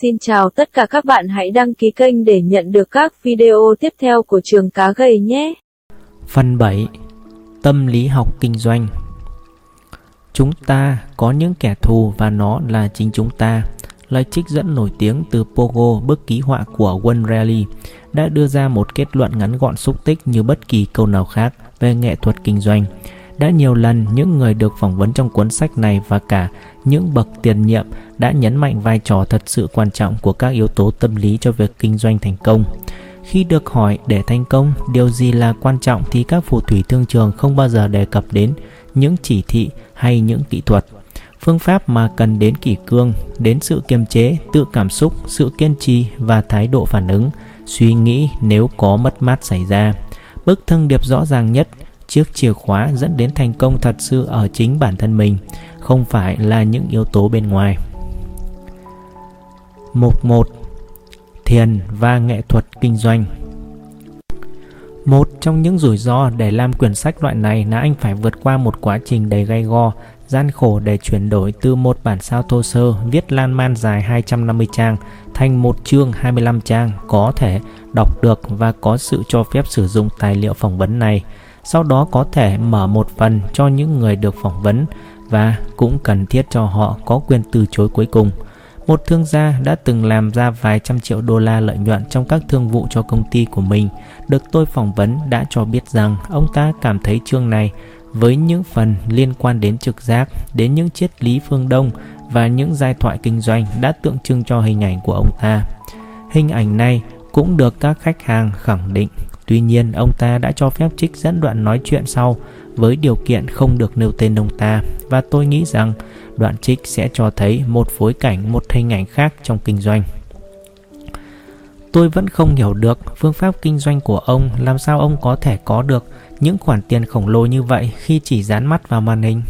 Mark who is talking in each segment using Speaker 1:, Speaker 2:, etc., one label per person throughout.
Speaker 1: Xin chào tất cả các bạn hãy đăng ký kênh để nhận được các video tiếp theo của trường cá gầy nhé.
Speaker 2: Phần 7 Tâm lý học kinh doanh Chúng ta có những kẻ thù và nó là chính chúng ta. Lời trích dẫn nổi tiếng từ Pogo, bức ký họa của Wayne Raleigh, đã đưa ra một kết luận ngắn gọn xúc tích như bất kỳ câu nào khác về nghệ thuật kinh doanh. Đã nhiều lần những người được phỏng vấn trong cuốn sách này và cả những bậc tiền nhiệm đã nhấn mạnh vai trò thật sự quan trọng của các yếu tố tâm lý cho việc kinh doanh thành công. Khi được hỏi để thành công, điều gì là quan trọng thì các phù thủy thương trường không bao giờ đề cập đến những chỉ thị hay những kỹ thuật. Phương pháp mà cần đến kỷ cương, đến sự kiềm chế, tự cảm xúc, sự kiên trì và thái độ phản ứng, suy nghĩ nếu có mất mát xảy ra. Bức thông điệp rõ ràng nhất chiếc chìa khóa dẫn đến thành công thật sự ở chính bản thân mình, không phải là những yếu tố bên ngoài. Mục 1 Thiền và nghệ thuật kinh doanh Một trong những rủi ro để làm quyển sách loại này là anh phải vượt qua một quá trình đầy gay go, gian khổ để chuyển đổi từ một bản sao thô sơ viết lan man dài 250 trang thành một chương 25 trang có thể đọc được và có sự cho phép sử dụng tài liệu phỏng vấn này sau đó có thể mở một phần cho những người được phỏng vấn và cũng cần thiết cho họ có quyền từ chối cuối cùng. Một thương gia đã từng làm ra vài trăm triệu đô la lợi nhuận trong các thương vụ cho công ty của mình, được tôi phỏng vấn đã cho biết rằng ông ta cảm thấy chương này với những phần liên quan đến trực giác, đến những triết lý phương Đông và những giai thoại kinh doanh đã tượng trưng cho hình ảnh của ông ta. Hình ảnh này cũng được các khách hàng khẳng định Tuy nhiên, ông ta đã cho phép trích dẫn đoạn nói chuyện sau với điều kiện không được nêu tên ông ta và tôi nghĩ rằng đoạn trích sẽ cho thấy một phối cảnh, một hình ảnh khác trong kinh doanh. Tôi vẫn không hiểu được phương pháp kinh doanh của ông làm sao ông có thể có được những khoản tiền khổng lồ như vậy khi chỉ dán mắt vào màn hình.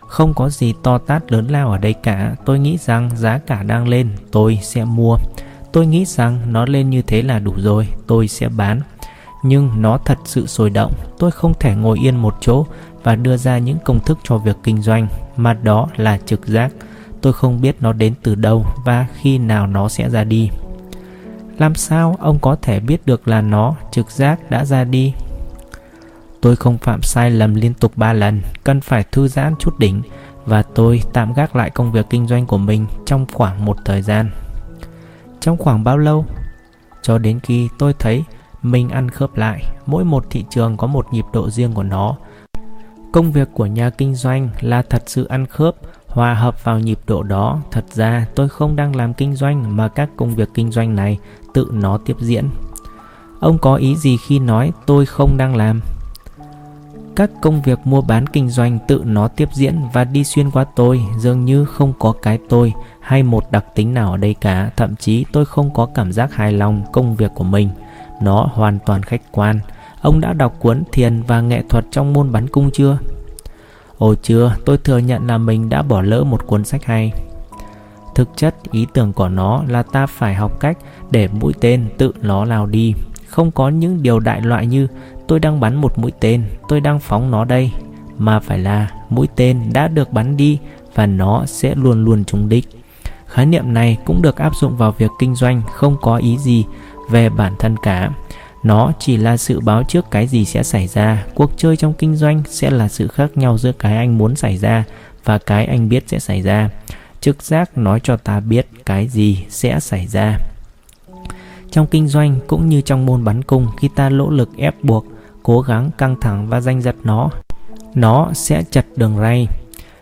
Speaker 2: Không có gì to tát lớn lao ở đây cả, tôi nghĩ rằng giá cả đang lên, tôi sẽ mua. Tôi nghĩ rằng nó lên như thế là đủ rồi, tôi sẽ bán. Nhưng nó thật sự sôi động, tôi không thể ngồi yên một chỗ và đưa ra những công thức cho việc kinh doanh, mà đó là trực giác. Tôi không biết nó đến từ đâu và khi nào nó sẽ ra đi. Làm sao ông có thể biết được là nó, trực giác đã ra đi? Tôi không phạm sai lầm liên tục 3 lần, cần phải thư giãn chút đỉnh và tôi tạm gác lại công việc kinh doanh của mình trong khoảng một thời gian. Trong khoảng bao lâu? Cho đến khi tôi thấy mình ăn khớp lại, mỗi một thị trường có một nhịp độ riêng của nó. Công việc của nhà kinh doanh là thật sự ăn khớp, hòa hợp vào nhịp độ đó. Thật ra tôi không đang làm kinh doanh mà các công việc kinh doanh này tự nó tiếp diễn. Ông có ý gì khi nói tôi không đang làm? các công việc mua bán kinh doanh tự nó tiếp diễn và đi xuyên qua tôi dường như không có cái tôi hay một đặc tính nào ở đây cả thậm chí tôi không có cảm giác hài lòng công việc của mình nó hoàn toàn khách quan. Ông đã đọc cuốn thiền và nghệ thuật trong môn bắn cung chưa? Ồ chưa tôi thừa nhận là mình đã bỏ lỡ một cuốn sách hay. Thực chất ý tưởng của nó là ta phải học cách để mũi tên tự nó lao đi. Không có những điều đại loại như tôi đang bắn một mũi tên, tôi đang phóng nó đây, mà phải là mũi tên đã được bắn đi và nó sẽ luôn luôn trúng đích. Khái niệm này cũng được áp dụng vào việc kinh doanh không có ý gì về bản thân cả. Nó chỉ là sự báo trước cái gì sẽ xảy ra. Cuộc chơi trong kinh doanh sẽ là sự khác nhau giữa cái anh muốn xảy ra và cái anh biết sẽ xảy ra. Trực giác nói cho ta biết cái gì sẽ xảy ra. Trong kinh doanh cũng như trong môn bắn cung, khi ta lỗ lực ép buộc, cố gắng căng thẳng và danh giật nó nó sẽ chật đường ray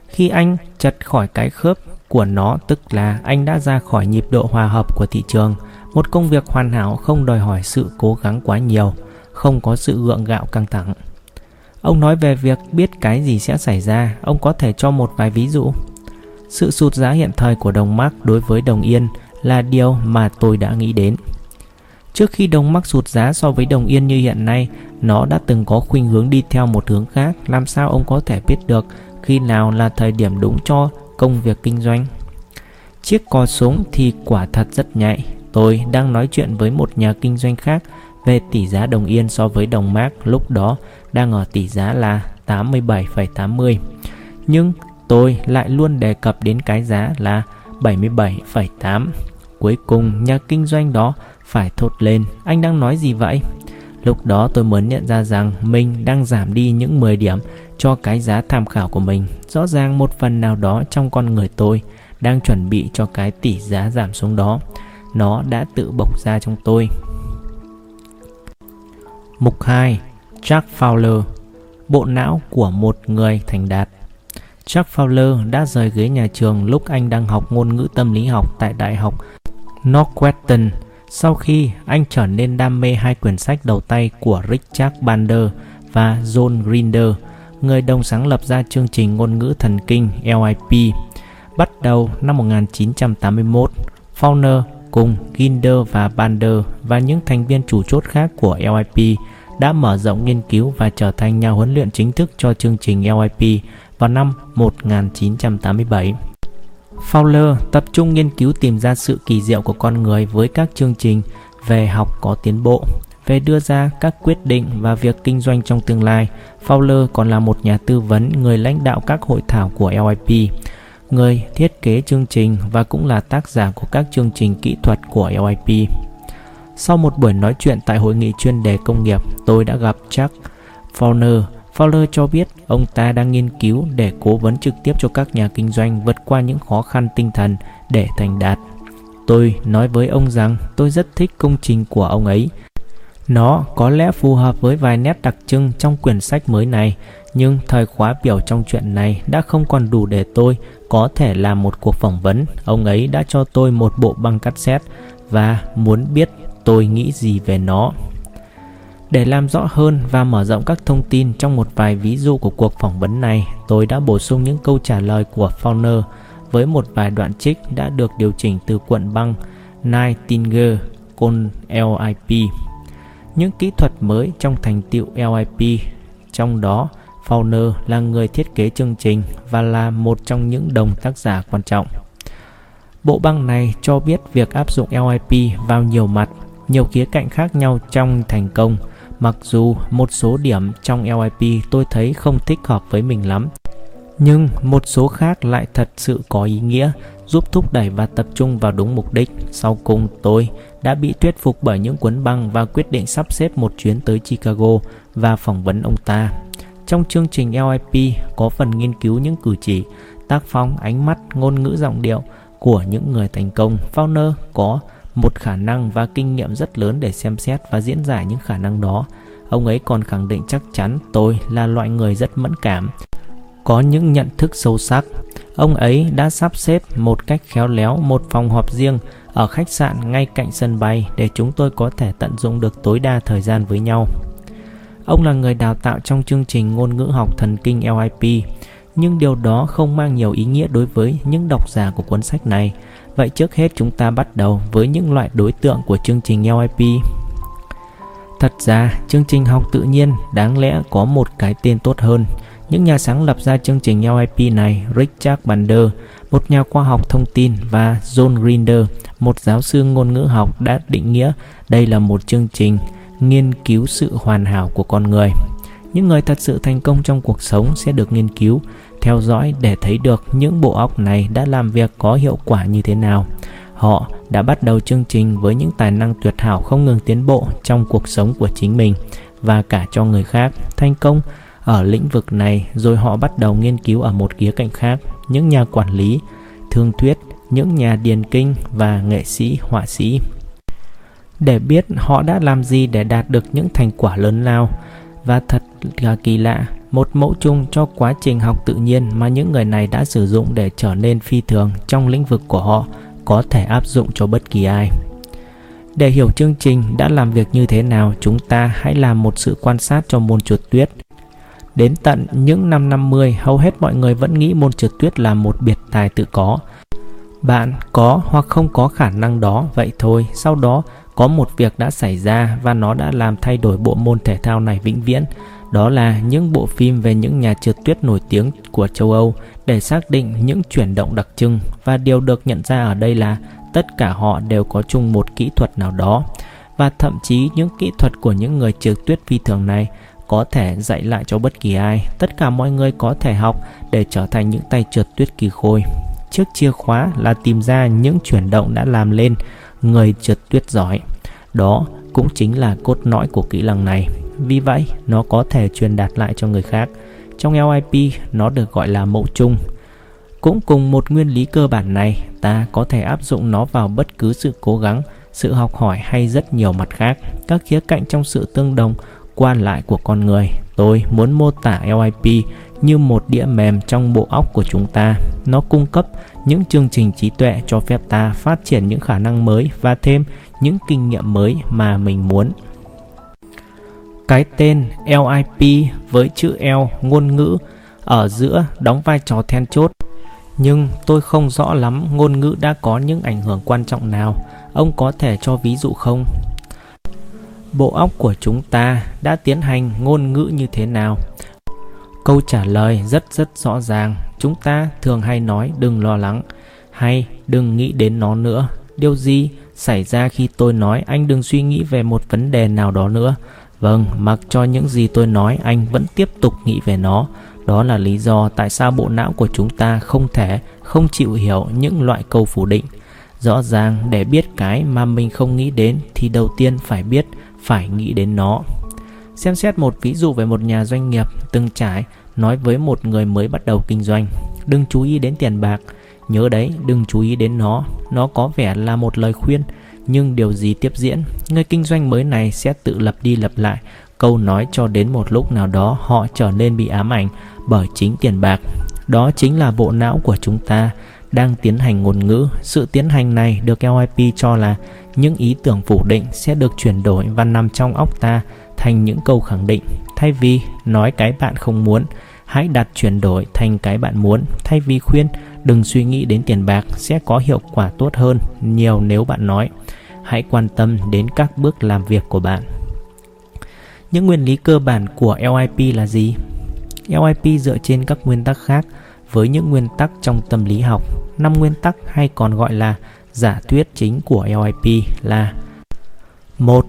Speaker 2: khi anh chật khỏi cái khớp của nó, tức là anh đã ra khỏi nhịp độ hòa hợp của thị trường một công việc hoàn hảo không đòi hỏi sự cố gắng quá nhiều không có sự gượng gạo căng thẳng ông nói về việc biết cái gì sẽ xảy ra ông có thể cho một vài ví dụ sự sụt giá hiện thời của đồng mark đối với đồng yên là điều mà tôi đã nghĩ đến Trước khi đồng mark sụt giá so với đồng yên như hiện nay, nó đã từng có khuynh hướng đi theo một hướng khác. Làm sao ông có thể biết được khi nào là thời điểm đúng cho công việc kinh doanh? Chiếc cò súng thì quả thật rất nhạy. Tôi đang nói chuyện với một nhà kinh doanh khác về tỷ giá đồng yên so với đồng mark lúc đó đang ở tỷ giá là 87,80. Nhưng tôi lại luôn đề cập đến cái giá là 77,8 cuối cùng nhà kinh doanh đó phải thốt lên Anh đang nói gì vậy? Lúc đó tôi mới nhận ra rằng mình đang giảm đi những 10 điểm cho cái giá tham khảo của mình. Rõ ràng một phần nào đó trong con người tôi đang chuẩn bị cho cái tỷ giá giảm xuống đó. Nó đã tự bộc ra trong tôi. Mục 2. Jack Fowler Bộ não của một người thành đạt Jack Fowler đã rời ghế nhà trường lúc anh đang học ngôn ngữ tâm lý học tại Đại học Northwestern sau khi anh trở nên đam mê hai quyển sách đầu tay của Richard Bandler và John Grinder, người đồng sáng lập ra chương trình ngôn ngữ thần kinh LIP. Bắt đầu năm 1981, Fowler cùng Ginder và Bander và những thành viên chủ chốt khác của LIP đã mở rộng nghiên cứu và trở thành nhà huấn luyện chính thức cho chương trình LIP vào năm 1987. Fowler tập trung nghiên cứu tìm ra sự kỳ diệu của con người với các chương trình về học có tiến bộ, về đưa ra các quyết định và việc kinh doanh trong tương lai. Fowler còn là một nhà tư vấn, người lãnh đạo các hội thảo của LIP, người thiết kế chương trình và cũng là tác giả của các chương trình kỹ thuật của LIP. Sau một buổi nói chuyện tại hội nghị chuyên đề công nghiệp, tôi đã gặp Chuck Fowler, Fowler cho biết ông ta đang nghiên cứu để cố vấn trực tiếp cho các nhà kinh doanh vượt qua những khó khăn tinh thần để thành đạt. Tôi nói với ông rằng tôi rất thích công trình của ông ấy. Nó có lẽ phù hợp với vài nét đặc trưng trong quyển sách mới này, nhưng thời khóa biểu trong chuyện này đã không còn đủ để tôi có thể làm một cuộc phỏng vấn. Ông ấy đã cho tôi một bộ băng cassette và muốn biết tôi nghĩ gì về nó. Để làm rõ hơn và mở rộng các thông tin trong một vài ví dụ của cuộc phỏng vấn này, tôi đã bổ sung những câu trả lời của Fauner với một vài đoạn trích đã được điều chỉnh từ cuộn băng Nightingale con LIP. Những kỹ thuật mới trong thành tựu LIP, trong đó Fowler là người thiết kế chương trình và là một trong những đồng tác giả quan trọng. Bộ băng này cho biết việc áp dụng LIP vào nhiều mặt, nhiều khía cạnh khác nhau trong thành công – Mặc dù một số điểm trong LIP tôi thấy không thích hợp với mình lắm, nhưng một số khác lại thật sự có ý nghĩa, giúp thúc đẩy và tập trung vào đúng mục đích. Sau cùng tôi đã bị thuyết phục bởi những cuốn băng và quyết định sắp xếp một chuyến tới Chicago và phỏng vấn ông ta. Trong chương trình LIP có phần nghiên cứu những cử chỉ, tác phong, ánh mắt, ngôn ngữ giọng điệu của những người thành công. founder có một khả năng và kinh nghiệm rất lớn để xem xét và diễn giải những khả năng đó. Ông ấy còn khẳng định chắc chắn tôi là loại người rất mẫn cảm, có những nhận thức sâu sắc. Ông ấy đã sắp xếp một cách khéo léo một phòng họp riêng ở khách sạn ngay cạnh sân bay để chúng tôi có thể tận dụng được tối đa thời gian với nhau. Ông là người đào tạo trong chương trình ngôn ngữ học thần kinh LIP, nhưng điều đó không mang nhiều ý nghĩa đối với những độc giả của cuốn sách này Vậy trước hết chúng ta bắt đầu với những loại đối tượng của chương trình LIP. Thật ra, chương trình học tự nhiên đáng lẽ có một cái tên tốt hơn. Những nhà sáng lập ra chương trình LIP này, Richard Bandler, một nhà khoa học thông tin và John Grinder, một giáo sư ngôn ngữ học đã định nghĩa đây là một chương trình nghiên cứu sự hoàn hảo của con người. Những người thật sự thành công trong cuộc sống sẽ được nghiên cứu theo dõi để thấy được những bộ óc này đã làm việc có hiệu quả như thế nào. Họ đã bắt đầu chương trình với những tài năng tuyệt hảo không ngừng tiến bộ trong cuộc sống của chính mình và cả cho người khác. Thành công ở lĩnh vực này rồi họ bắt đầu nghiên cứu ở một khía cạnh khác, những nhà quản lý, thương thuyết, những nhà điền kinh và nghệ sĩ, họa sĩ. Để biết họ đã làm gì để đạt được những thành quả lớn lao và thật là kỳ lạ một mẫu chung cho quá trình học tự nhiên mà những người này đã sử dụng để trở nên phi thường trong lĩnh vực của họ có thể áp dụng cho bất kỳ ai. Để hiểu chương trình đã làm việc như thế nào, chúng ta hãy làm một sự quan sát cho môn trượt tuyết. Đến tận những năm 50, hầu hết mọi người vẫn nghĩ môn trượt tuyết là một biệt tài tự có. Bạn có hoặc không có khả năng đó, vậy thôi. Sau đó, có một việc đã xảy ra và nó đã làm thay đổi bộ môn thể thao này vĩnh viễn. Đó là những bộ phim về những nhà trượt tuyết nổi tiếng của châu Âu để xác định những chuyển động đặc trưng và điều được nhận ra ở đây là tất cả họ đều có chung một kỹ thuật nào đó và thậm chí những kỹ thuật của những người trượt tuyết phi thường này có thể dạy lại cho bất kỳ ai. Tất cả mọi người có thể học để trở thành những tay trượt tuyết kỳ khôi. chiếc chìa khóa là tìm ra những chuyển động đã làm lên người trượt tuyết giỏi. Đó cũng chính là cốt lõi của kỹ năng này. Vì vậy, nó có thể truyền đạt lại cho người khác. Trong LIP, nó được gọi là mẫu chung. Cũng cùng một nguyên lý cơ bản này, ta có thể áp dụng nó vào bất cứ sự cố gắng, sự học hỏi hay rất nhiều mặt khác. Các khía cạnh trong sự tương đồng quan lại của con người. Tôi muốn mô tả LIP như một đĩa mềm trong bộ óc của chúng ta. Nó cung cấp những chương trình trí tuệ cho phép ta phát triển những khả năng mới và thêm những kinh nghiệm mới mà mình muốn. Cái tên LIP với chữ L ngôn ngữ ở giữa đóng vai trò then chốt. Nhưng tôi không rõ lắm ngôn ngữ đã có những ảnh hưởng quan trọng nào. Ông có thể cho ví dụ không? Bộ óc của chúng ta đã tiến hành ngôn ngữ như thế nào? Câu trả lời rất rất rõ ràng. Chúng ta thường hay nói đừng lo lắng hay đừng nghĩ đến nó nữa. Điều gì xảy ra khi tôi nói anh đừng suy nghĩ về một vấn đề nào đó nữa? Vâng, mặc cho những gì tôi nói anh vẫn tiếp tục nghĩ về nó. Đó là lý do tại sao bộ não của chúng ta không thể không chịu hiểu những loại câu phủ định. Rõ ràng để biết cái mà mình không nghĩ đến thì đầu tiên phải biết phải nghĩ đến nó. Xem xét một ví dụ về một nhà doanh nghiệp từng trải nói với một người mới bắt đầu kinh doanh. Đừng chú ý đến tiền bạc, nhớ đấy, đừng chú ý đến nó. Nó có vẻ là một lời khuyên, nhưng điều gì tiếp diễn, người kinh doanh mới này sẽ tự lập đi lập lại câu nói cho đến một lúc nào đó họ trở nên bị ám ảnh bởi chính tiền bạc. Đó chính là bộ não của chúng ta đang tiến hành ngôn ngữ. Sự tiến hành này được LIP cho là những ý tưởng phủ định sẽ được chuyển đổi và nằm trong óc ta thành những câu khẳng định. Thay vì nói cái bạn không muốn, hãy đặt chuyển đổi thành cái bạn muốn. Thay vì khuyên đừng suy nghĩ đến tiền bạc sẽ có hiệu quả tốt hơn nhiều nếu bạn nói. Hãy quan tâm đến các bước làm việc của bạn. Những nguyên lý cơ bản của LIP là gì? LIP dựa trên các nguyên tắc khác với những nguyên tắc trong tâm lý học. Năm nguyên tắc hay còn gọi là giả thuyết chính của LIP là một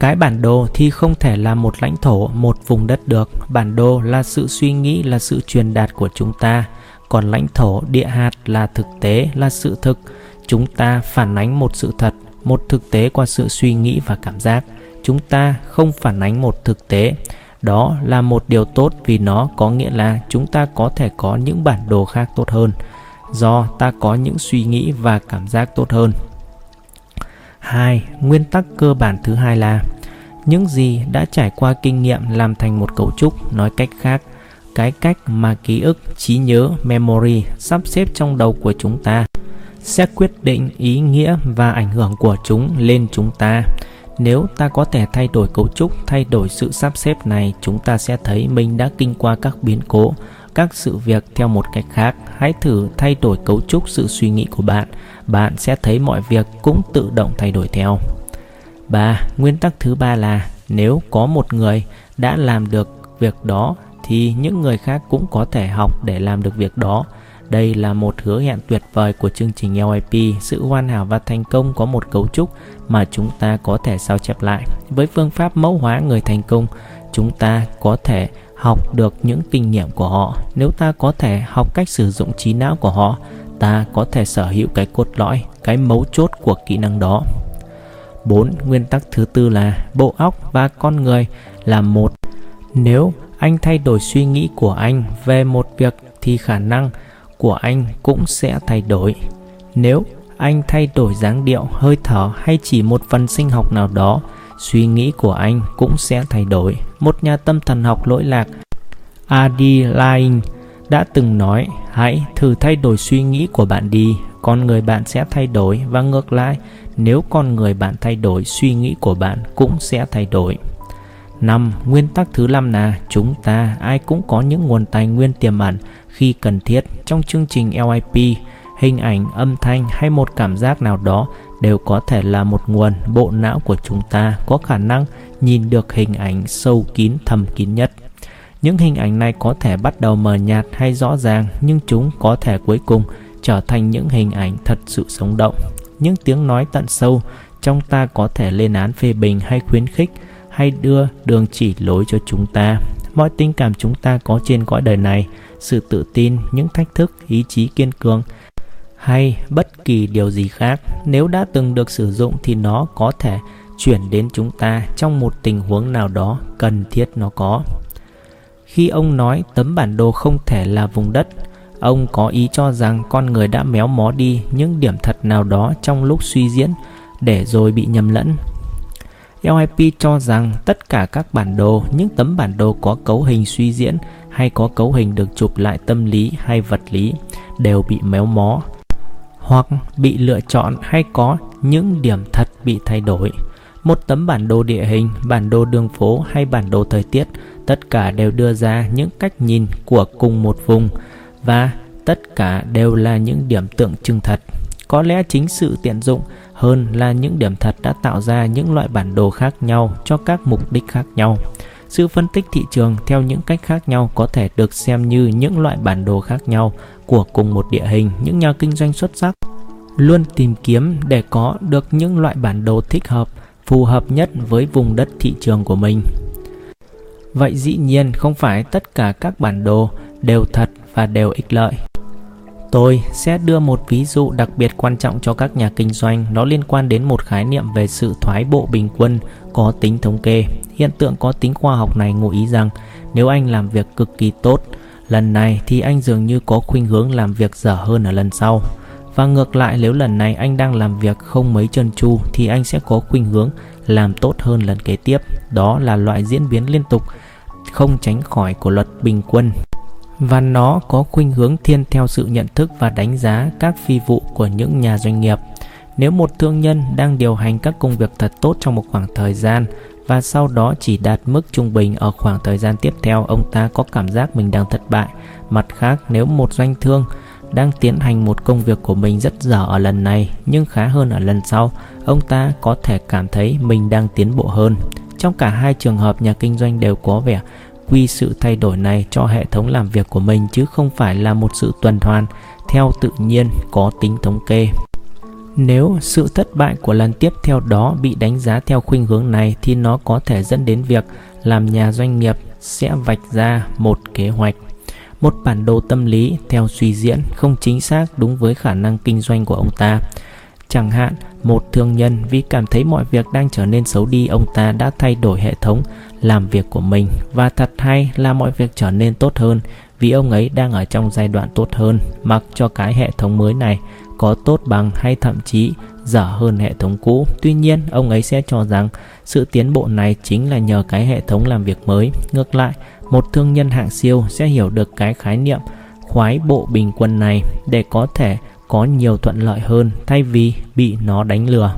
Speaker 2: cái bản đồ thì không thể là một lãnh thổ, một vùng đất được. Bản đồ là sự suy nghĩ, là sự truyền đạt của chúng ta. Còn lãnh thổ, địa hạt là thực tế, là sự thực. Chúng ta phản ánh một sự thật, một thực tế qua sự suy nghĩ và cảm giác. Chúng ta không phản ánh một thực tế. Đó là một điều tốt vì nó có nghĩa là chúng ta có thể có những bản đồ khác tốt hơn do ta có những suy nghĩ và cảm giác tốt hơn. 2. Nguyên tắc cơ bản thứ hai là những gì đã trải qua kinh nghiệm làm thành một cấu trúc, nói cách khác, cái cách mà ký ức, trí nhớ, memory sắp xếp trong đầu của chúng ta sẽ quyết định ý nghĩa và ảnh hưởng của chúng lên chúng ta. Nếu ta có thể thay đổi cấu trúc, thay đổi sự sắp xếp này, chúng ta sẽ thấy mình đã kinh qua các biến cố, các sự việc theo một cách khác. Hãy thử thay đổi cấu trúc sự suy nghĩ của bạn, bạn sẽ thấy mọi việc cũng tự động thay đổi theo. 3. Nguyên tắc thứ ba là nếu có một người đã làm được việc đó thì những người khác cũng có thể học để làm được việc đó. Đây là một hứa hẹn tuyệt vời của chương trình LIP. Sự hoàn hảo và thành công có một cấu trúc mà chúng ta có thể sao chép lại. Với phương pháp mẫu hóa người thành công, chúng ta có thể học được những kinh nghiệm của họ. Nếu ta có thể học cách sử dụng trí não của họ, ta có thể sở hữu cái cốt lõi, cái mấu chốt của kỹ năng đó. 4. Nguyên tắc thứ tư là bộ óc và con người là một. Nếu anh thay đổi suy nghĩ của anh về một việc thì khả năng của anh cũng sẽ thay đổi. Nếu anh thay đổi dáng điệu, hơi thở hay chỉ một phần sinh học nào đó, suy nghĩ của anh cũng sẽ thay đổi. Một nhà tâm thần học lỗi lạc, Adi Laing, đã từng nói hãy thử thay đổi suy nghĩ của bạn đi, con người bạn sẽ thay đổi và ngược lại, nếu con người bạn thay đổi, suy nghĩ của bạn cũng sẽ thay đổi. 5. Nguyên tắc thứ năm là chúng ta ai cũng có những nguồn tài nguyên tiềm ẩn khi cần thiết trong chương trình LIP, hình ảnh, âm thanh hay một cảm giác nào đó đều có thể là một nguồn bộ não của chúng ta có khả năng nhìn được hình ảnh sâu kín thầm kín nhất. Những hình ảnh này có thể bắt đầu mờ nhạt hay rõ ràng nhưng chúng có thể cuối cùng trở thành những hình ảnh thật sự sống động. Những tiếng nói tận sâu trong ta có thể lên án phê bình hay khuyến khích hay đưa đường chỉ lối cho chúng ta. Mọi tình cảm chúng ta có trên cõi đời này, sự tự tin, những thách thức, ý chí kiên cường hay bất kỳ điều gì khác. Nếu đã từng được sử dụng thì nó có thể chuyển đến chúng ta trong một tình huống nào đó cần thiết nó có. Khi ông nói tấm bản đồ không thể là vùng đất ông có ý cho rằng con người đã méo mó đi những điểm thật nào đó trong lúc suy diễn để rồi bị nhầm lẫn. LIP cho rằng tất cả các bản đồ, những tấm bản đồ có cấu hình suy diễn hay có cấu hình được chụp lại tâm lý hay vật lý đều bị méo mó hoặc bị lựa chọn hay có những điểm thật bị thay đổi. Một tấm bản đồ địa hình, bản đồ đường phố hay bản đồ thời tiết, tất cả đều đưa ra những cách nhìn của cùng một vùng và tất cả đều là những điểm tượng trưng thật. Có lẽ chính sự tiện dụng hơn là những điểm thật đã tạo ra những loại bản đồ khác nhau cho các mục đích khác nhau. Sự phân tích thị trường theo những cách khác nhau có thể được xem như những loại bản đồ khác nhau của cùng một địa hình. Những nhà kinh doanh xuất sắc luôn tìm kiếm để có được những loại bản đồ thích hợp, phù hợp nhất với vùng đất thị trường của mình. Vậy dĩ nhiên không phải tất cả các bản đồ đều thật và đều ích lợi. Tôi sẽ đưa một ví dụ đặc biệt quan trọng cho các nhà kinh doanh. Nó liên quan đến một khái niệm về sự thoái bộ bình quân có tính thống kê. Hiện tượng có tính khoa học này ngụ ý rằng nếu anh làm việc cực kỳ tốt lần này thì anh dường như có khuynh hướng làm việc dở hơn ở lần sau. Và ngược lại, nếu lần này anh đang làm việc không mấy chân chu thì anh sẽ có khuynh hướng làm tốt hơn lần kế tiếp. Đó là loại diễn biến liên tục, không tránh khỏi của luật bình quân và nó có khuynh hướng thiên theo sự nhận thức và đánh giá các phi vụ của những nhà doanh nghiệp. Nếu một thương nhân đang điều hành các công việc thật tốt trong một khoảng thời gian và sau đó chỉ đạt mức trung bình ở khoảng thời gian tiếp theo, ông ta có cảm giác mình đang thất bại. Mặt khác, nếu một doanh thương đang tiến hành một công việc của mình rất dở ở lần này nhưng khá hơn ở lần sau, ông ta có thể cảm thấy mình đang tiến bộ hơn. Trong cả hai trường hợp, nhà kinh doanh đều có vẻ quy sự thay đổi này cho hệ thống làm việc của mình chứ không phải là một sự tuần hoàn theo tự nhiên có tính thống kê. Nếu sự thất bại của lần tiếp theo đó bị đánh giá theo khuynh hướng này thì nó có thể dẫn đến việc làm nhà doanh nghiệp sẽ vạch ra một kế hoạch, một bản đồ tâm lý theo suy diễn không chính xác đúng với khả năng kinh doanh của ông ta. Chẳng hạn, một thương nhân vì cảm thấy mọi việc đang trở nên xấu đi, ông ta đã thay đổi hệ thống làm việc của mình và thật hay là mọi việc trở nên tốt hơn vì ông ấy đang ở trong giai đoạn tốt hơn mặc cho cái hệ thống mới này có tốt bằng hay thậm chí dở hơn hệ thống cũ. Tuy nhiên, ông ấy sẽ cho rằng sự tiến bộ này chính là nhờ cái hệ thống làm việc mới. Ngược lại, một thương nhân hạng siêu sẽ hiểu được cái khái niệm khoái bộ bình quân này để có thể có nhiều thuận lợi hơn thay vì bị nó đánh lừa.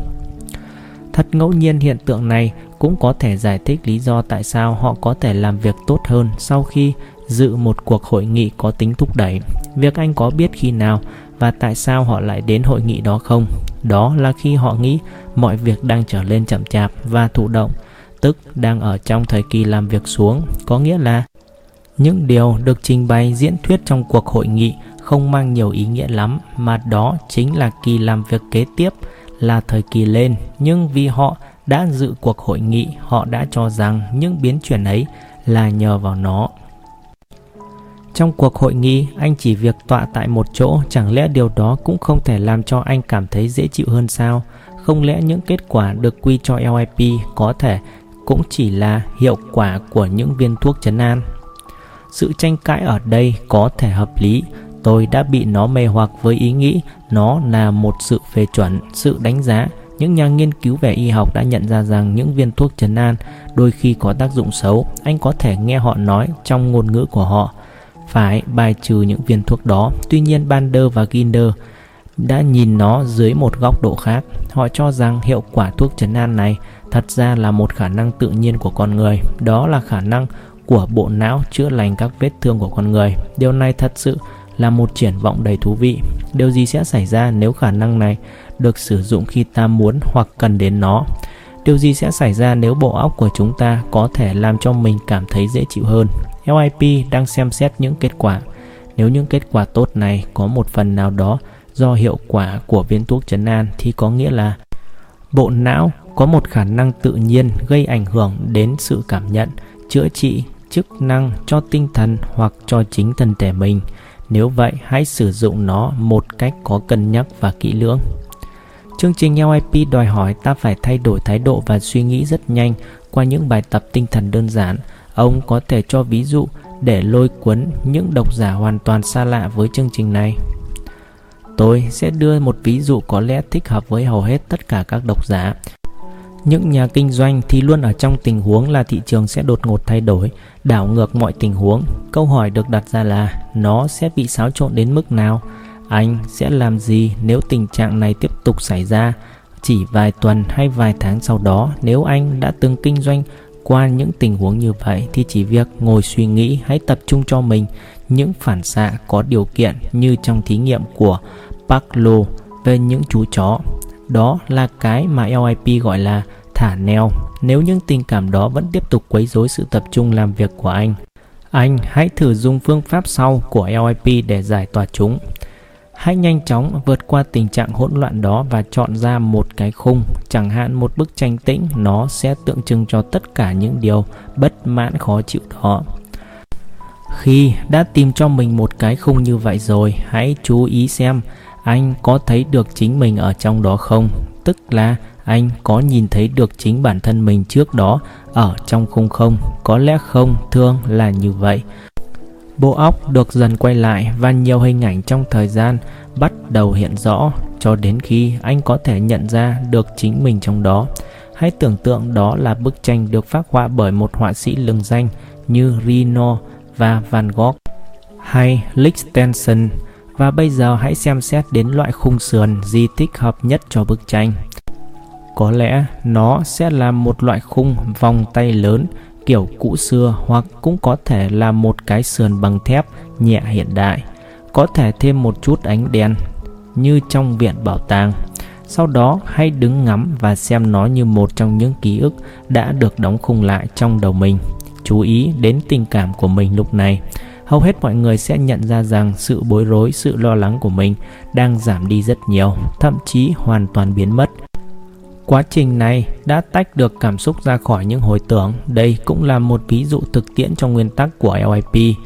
Speaker 2: Thật ngẫu nhiên hiện tượng này cũng có thể giải thích lý do tại sao họ có thể làm việc tốt hơn sau khi dự một cuộc hội nghị có tính thúc đẩy. Việc anh có biết khi nào và tại sao họ lại đến hội nghị đó không? Đó là khi họ nghĩ mọi việc đang trở lên chậm chạp và thụ động, tức đang ở trong thời kỳ làm việc xuống, có nghĩa là những điều được trình bày diễn thuyết trong cuộc hội nghị không mang nhiều ý nghĩa lắm mà đó chính là kỳ làm việc kế tiếp là thời kỳ lên. Nhưng vì họ đã dự cuộc hội nghị họ đã cho rằng những biến chuyển ấy là nhờ vào nó trong cuộc hội nghị, anh chỉ việc tọa tại một chỗ, chẳng lẽ điều đó cũng không thể làm cho anh cảm thấy dễ chịu hơn sao? Không lẽ những kết quả được quy cho lip có thể cũng chỉ là hiệu quả của những viên thuốc chấn an? Sự tranh cãi ở đây có thể hợp lý. Tôi đã bị nó mê hoặc với ý nghĩ nó là một sự phê chuẩn, sự đánh giá. Những nhà nghiên cứu về y học đã nhận ra rằng những viên thuốc trấn an đôi khi có tác dụng xấu. Anh có thể nghe họ nói trong ngôn ngữ của họ phải bài trừ những viên thuốc đó tuy nhiên, bander và ginder đã nhìn nó dưới một góc độ khác họ cho rằng hiệu quả thuốc trấn an này thật ra là một khả năng tự nhiên của con người đó là khả năng của bộ não chữa lành các vết thương của con người điều này thật sự là một triển vọng đầy thú vị. Điều gì sẽ xảy ra nếu khả năng này được sử dụng khi ta muốn hoặc cần đến nó? Điều gì sẽ xảy ra nếu bộ óc của chúng ta có thể làm cho mình cảm thấy dễ chịu hơn? LIP đang xem xét những kết quả. Nếu những kết quả tốt này có một phần nào đó do hiệu quả của viên thuốc chấn an thì có nghĩa là bộ não có một khả năng tự nhiên gây ảnh hưởng đến sự cảm nhận, chữa trị, chức năng cho tinh thần hoặc cho chính thân thể mình Nếu vậy, hãy sử dụng nó một cách có cân nhắc và kỹ lưỡng. Chương trình LIP đòi hỏi ta phải thay đổi thái độ và suy nghĩ rất nhanh qua những bài tập tinh thần đơn giản. Ông có thể cho ví dụ để lôi cuốn những độc giả hoàn toàn xa lạ với chương trình này. Tôi sẽ đưa một ví dụ có lẽ thích hợp với hầu hết tất cả các độc giả. Những nhà kinh doanh thì luôn ở trong tình huống là thị trường sẽ đột ngột thay đổi, đảo ngược mọi tình huống. Câu hỏi được đặt ra là nó sẽ bị xáo trộn đến mức nào? Anh sẽ làm gì nếu tình trạng này tiếp tục xảy ra? Chỉ vài tuần hay vài tháng sau đó, nếu anh đã từng kinh doanh qua những tình huống như vậy thì chỉ việc ngồi suy nghĩ hãy tập trung cho mình những phản xạ có điều kiện như trong thí nghiệm của Paclo về những chú chó. Đó là cái mà LIP gọi là thả neo. Nếu những tình cảm đó vẫn tiếp tục quấy rối sự tập trung làm việc của anh, anh hãy thử dùng phương pháp sau của LIP để giải tỏa chúng. Hãy nhanh chóng vượt qua tình trạng hỗn loạn đó và chọn ra một cái khung, chẳng hạn một bức tranh tĩnh, nó sẽ tượng trưng cho tất cả những điều bất mãn khó chịu đó. Khi đã tìm cho mình một cái khung như vậy rồi, hãy chú ý xem anh có thấy được chính mình ở trong đó không? Tức là anh có nhìn thấy được chính bản thân mình trước đó ở trong khung không? Có lẽ không, thương là như vậy. Bộ óc được dần quay lại và nhiều hình ảnh trong thời gian bắt đầu hiện rõ cho đến khi anh có thể nhận ra được chính mình trong đó. Hãy tưởng tượng đó là bức tranh được phát họa bởi một họa sĩ lừng danh như Reno và Van Gogh hay Lichtenstein và bây giờ hãy xem xét đến loại khung sườn gì thích hợp nhất cho bức tranh. Có lẽ nó sẽ là một loại khung vòng tay lớn kiểu cũ xưa hoặc cũng có thể là một cái sườn bằng thép nhẹ hiện đại. Có thể thêm một chút ánh đèn như trong viện bảo tàng. Sau đó hãy đứng ngắm và xem nó như một trong những ký ức đã được đóng khung lại trong đầu mình. Chú ý đến tình cảm của mình lúc này hầu hết mọi người sẽ nhận ra rằng sự bối rối, sự lo lắng của mình đang giảm đi rất nhiều, thậm chí hoàn toàn biến mất. Quá trình này đã tách được cảm xúc ra khỏi những hồi tưởng. Đây cũng là một ví dụ thực tiễn trong nguyên tắc của LIP.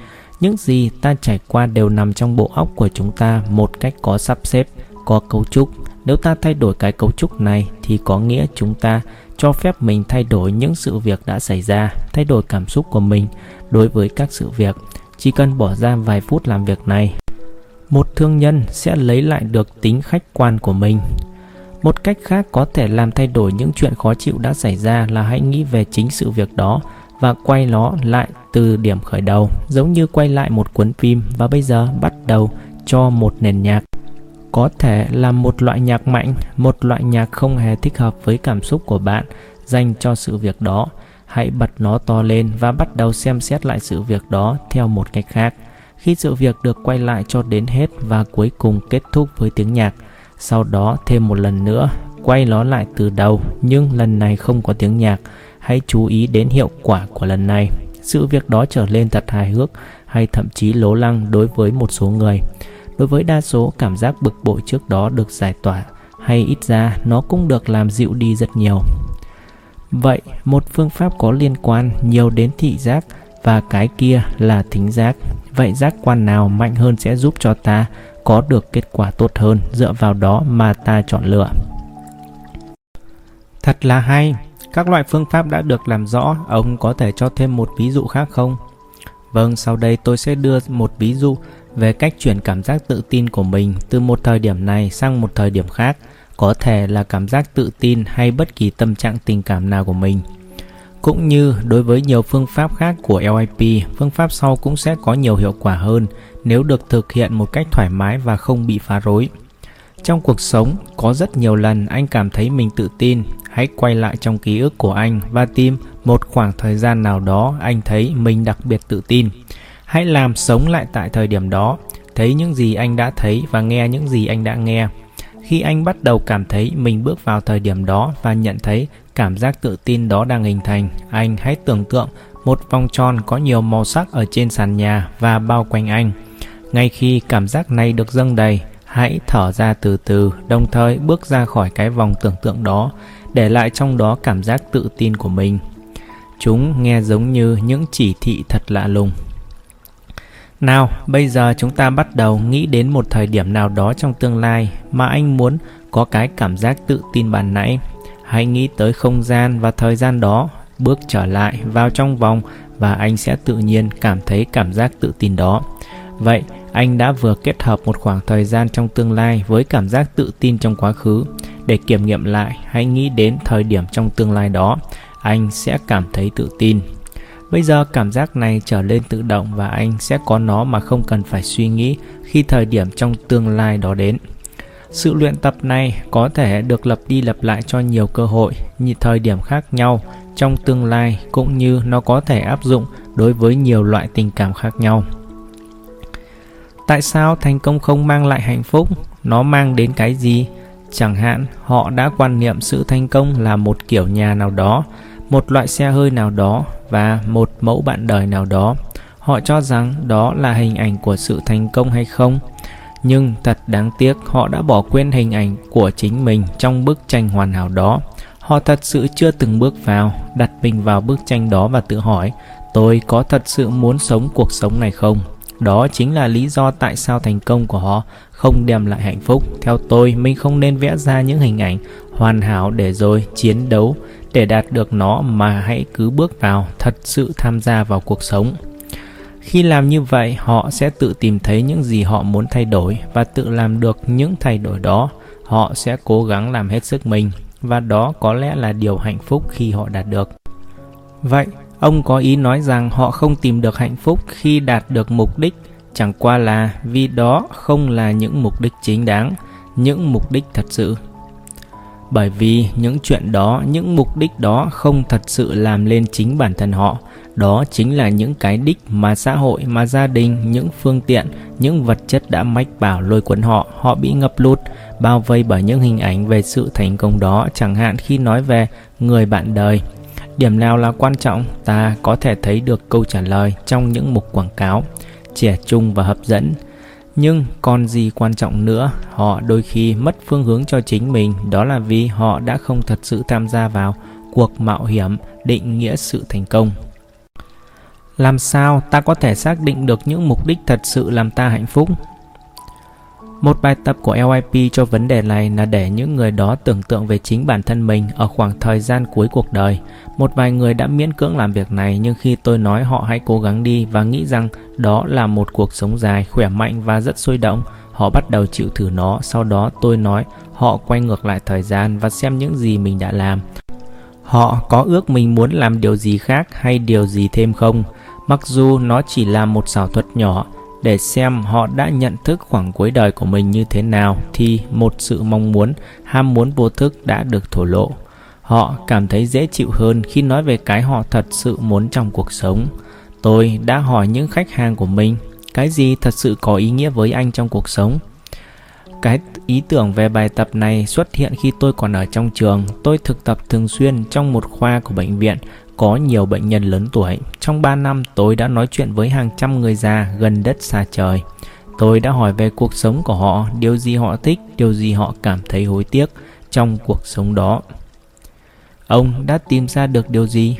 Speaker 2: Những gì ta trải qua đều nằm trong bộ óc của chúng ta một cách có sắp xếp, có cấu trúc. Nếu ta thay đổi cái cấu trúc này thì có nghĩa chúng ta cho phép mình thay đổi những sự việc đã xảy ra, thay đổi cảm xúc của mình đối với các sự việc chỉ cần bỏ ra vài phút làm việc này, một thương nhân sẽ lấy lại được tính khách quan của mình. Một cách khác có thể làm thay đổi những chuyện khó chịu đã xảy ra là hãy nghĩ về chính sự việc đó và quay nó lại từ điểm khởi đầu, giống như quay lại một cuốn phim và bây giờ bắt đầu cho một nền nhạc. Có thể là một loại nhạc mạnh, một loại nhạc không hề thích hợp với cảm xúc của bạn dành cho sự việc đó hãy bật nó to lên và bắt đầu xem xét lại sự việc đó theo một cách khác khi sự việc được quay lại cho đến hết và cuối cùng kết thúc với tiếng nhạc sau đó thêm một lần nữa quay nó lại từ đầu nhưng lần này không có tiếng nhạc. Hãy chú ý đến hiệu quả của lần này. Sự việc đó trở lên thật hài hước hay thậm chí lố lăng đối với một số người. Đối với đa số cảm giác bực bội trước đó được giải tỏa hay ít ra nó cũng được làm dịu đi rất nhiều. Vậy, một phương pháp có liên quan nhiều đến thị giác và cái kia là thính giác. Vậy giác quan nào mạnh hơn sẽ giúp cho ta? Có được kết quả tốt hơn dựa vào đó mà ta chọn lựa. Thật là hay, các loại phương pháp đã được làm rõ, ông có thể cho thêm một ví dụ khác không? Vâng, sau đây tôi sẽ đưa một ví dụ về cách chuyển cảm giác tự tin của mình từ một thời điểm này sang một thời điểm khác có thể là cảm giác tự tin hay bất kỳ tâm trạng tình cảm nào của mình. Cũng như đối với nhiều phương pháp khác của LIP, phương pháp sau cũng sẽ có nhiều hiệu quả hơn nếu được thực hiện một cách thoải mái và không bị phá rối. Trong cuộc sống, có rất nhiều lần anh cảm thấy mình tự tin, hãy quay lại trong ký ức của anh và tìm một khoảng thời gian nào đó anh thấy mình đặc biệt tự tin. Hãy làm sống lại tại thời điểm đó, thấy những gì anh đã thấy và nghe những gì anh đã nghe khi anh bắt đầu cảm thấy mình bước vào thời điểm đó và nhận thấy cảm giác tự tin đó đang hình thành, anh hãy tưởng tượng một vòng tròn có nhiều màu sắc ở trên sàn nhà và bao quanh anh. Ngay khi cảm giác này được dâng đầy, hãy thở ra từ từ, đồng thời bước ra khỏi cái vòng tưởng tượng đó, để lại trong đó cảm giác tự tin của mình. Chúng nghe giống như những chỉ thị thật lạ lùng. Nào, bây giờ chúng ta bắt đầu nghĩ đến một thời điểm nào đó trong tương lai mà anh muốn có cái cảm giác tự tin bàn nãy. Hãy nghĩ tới không gian và thời gian đó, bước trở lại vào trong vòng và anh sẽ tự nhiên cảm thấy cảm giác tự tin đó. Vậy, anh đã vừa kết hợp một khoảng thời gian trong tương lai với cảm giác tự tin trong quá khứ. Để kiểm nghiệm lại, hãy nghĩ đến thời điểm trong tương lai đó, anh sẽ cảm thấy tự tin. Bây giờ cảm giác này trở lên tự động và anh sẽ có nó mà không cần phải suy nghĩ khi thời điểm trong tương lai đó đến. Sự luyện tập này có thể được lặp đi lặp lại cho nhiều cơ hội, như thời điểm khác nhau trong tương lai cũng như nó có thể áp dụng đối với nhiều loại tình cảm khác nhau. Tại sao thành công không mang lại hạnh phúc? Nó mang đến cái gì? Chẳng hạn, họ đã quan niệm sự thành công là một kiểu nhà nào đó, một loại xe hơi nào đó và một mẫu bạn đời nào đó. Họ cho rằng đó là hình ảnh của sự thành công hay không? Nhưng thật đáng tiếc họ đã bỏ quên hình ảnh của chính mình trong bức tranh hoàn hảo đó. Họ thật sự chưa từng bước vào, đặt mình vào bức tranh đó và tự hỏi tôi có thật sự muốn sống cuộc sống này không? Đó chính là lý do tại sao thành công của họ không đem lại hạnh phúc. Theo tôi, mình không nên vẽ ra những hình ảnh hoàn hảo để rồi chiến đấu để đạt được nó mà hãy cứ bước vào, thật sự tham gia vào cuộc sống. Khi làm như vậy, họ sẽ tự tìm thấy những gì họ muốn thay đổi và tự làm được những thay đổi đó. Họ sẽ cố gắng làm hết sức mình và đó có lẽ là điều hạnh phúc khi họ đạt được. Vậy, ông có ý nói rằng họ không tìm được hạnh phúc khi đạt được mục đích, chẳng qua là vì đó không là những mục đích chính đáng, những mục đích thật sự. Bởi vì những chuyện đó, những mục đích đó không thật sự làm lên chính bản thân họ, đó chính là những cái đích mà xã hội, mà gia đình, những phương tiện, những vật chất đã mách bảo lôi cuốn họ, họ bị ngập lụt, bao vây bởi những hình ảnh về sự thành công đó, chẳng hạn khi nói về người bạn đời. Điểm nào là quan trọng, ta có thể thấy được câu trả lời trong những mục quảng cáo, trẻ trung và hấp dẫn. Nhưng còn gì quan trọng nữa, họ đôi khi mất phương hướng cho chính mình, đó là vì họ đã không thật sự tham gia vào cuộc mạo hiểm định nghĩa sự thành công. Làm sao ta có thể xác định được những mục đích thật sự làm ta hạnh phúc? Một bài tập của LIP cho vấn đề này là để những người đó tưởng tượng về chính bản thân mình ở khoảng thời gian cuối cuộc đời. Một vài người đã miễn cưỡng làm việc này nhưng khi tôi nói họ hãy cố gắng đi và nghĩ rằng đó là một cuộc sống dài, khỏe mạnh và rất sôi động, họ bắt đầu chịu thử nó. Sau đó tôi nói họ quay ngược lại thời gian và xem những gì mình đã làm. Họ có ước mình muốn làm điều gì khác hay điều gì thêm không? Mặc dù nó chỉ là một xảo thuật nhỏ, để xem họ đã nhận thức khoảng cuối đời của mình như thế nào thì một sự mong muốn, ham muốn vô thức đã được thổ lộ. Họ cảm thấy dễ chịu hơn khi nói về cái họ thật sự muốn trong cuộc sống. Tôi đã hỏi những khách hàng của mình, cái gì thật sự có ý nghĩa với anh trong cuộc sống? Cái ý tưởng về bài tập này xuất hiện khi tôi còn ở trong trường. Tôi thực tập thường xuyên trong một khoa của bệnh viện có nhiều bệnh nhân lớn tuổi. Trong 3 năm tôi đã nói chuyện với hàng trăm người già gần đất xa trời. Tôi đã hỏi về cuộc sống của họ, điều gì họ thích, điều gì họ cảm thấy hối tiếc trong cuộc sống đó. Ông đã tìm ra được điều gì?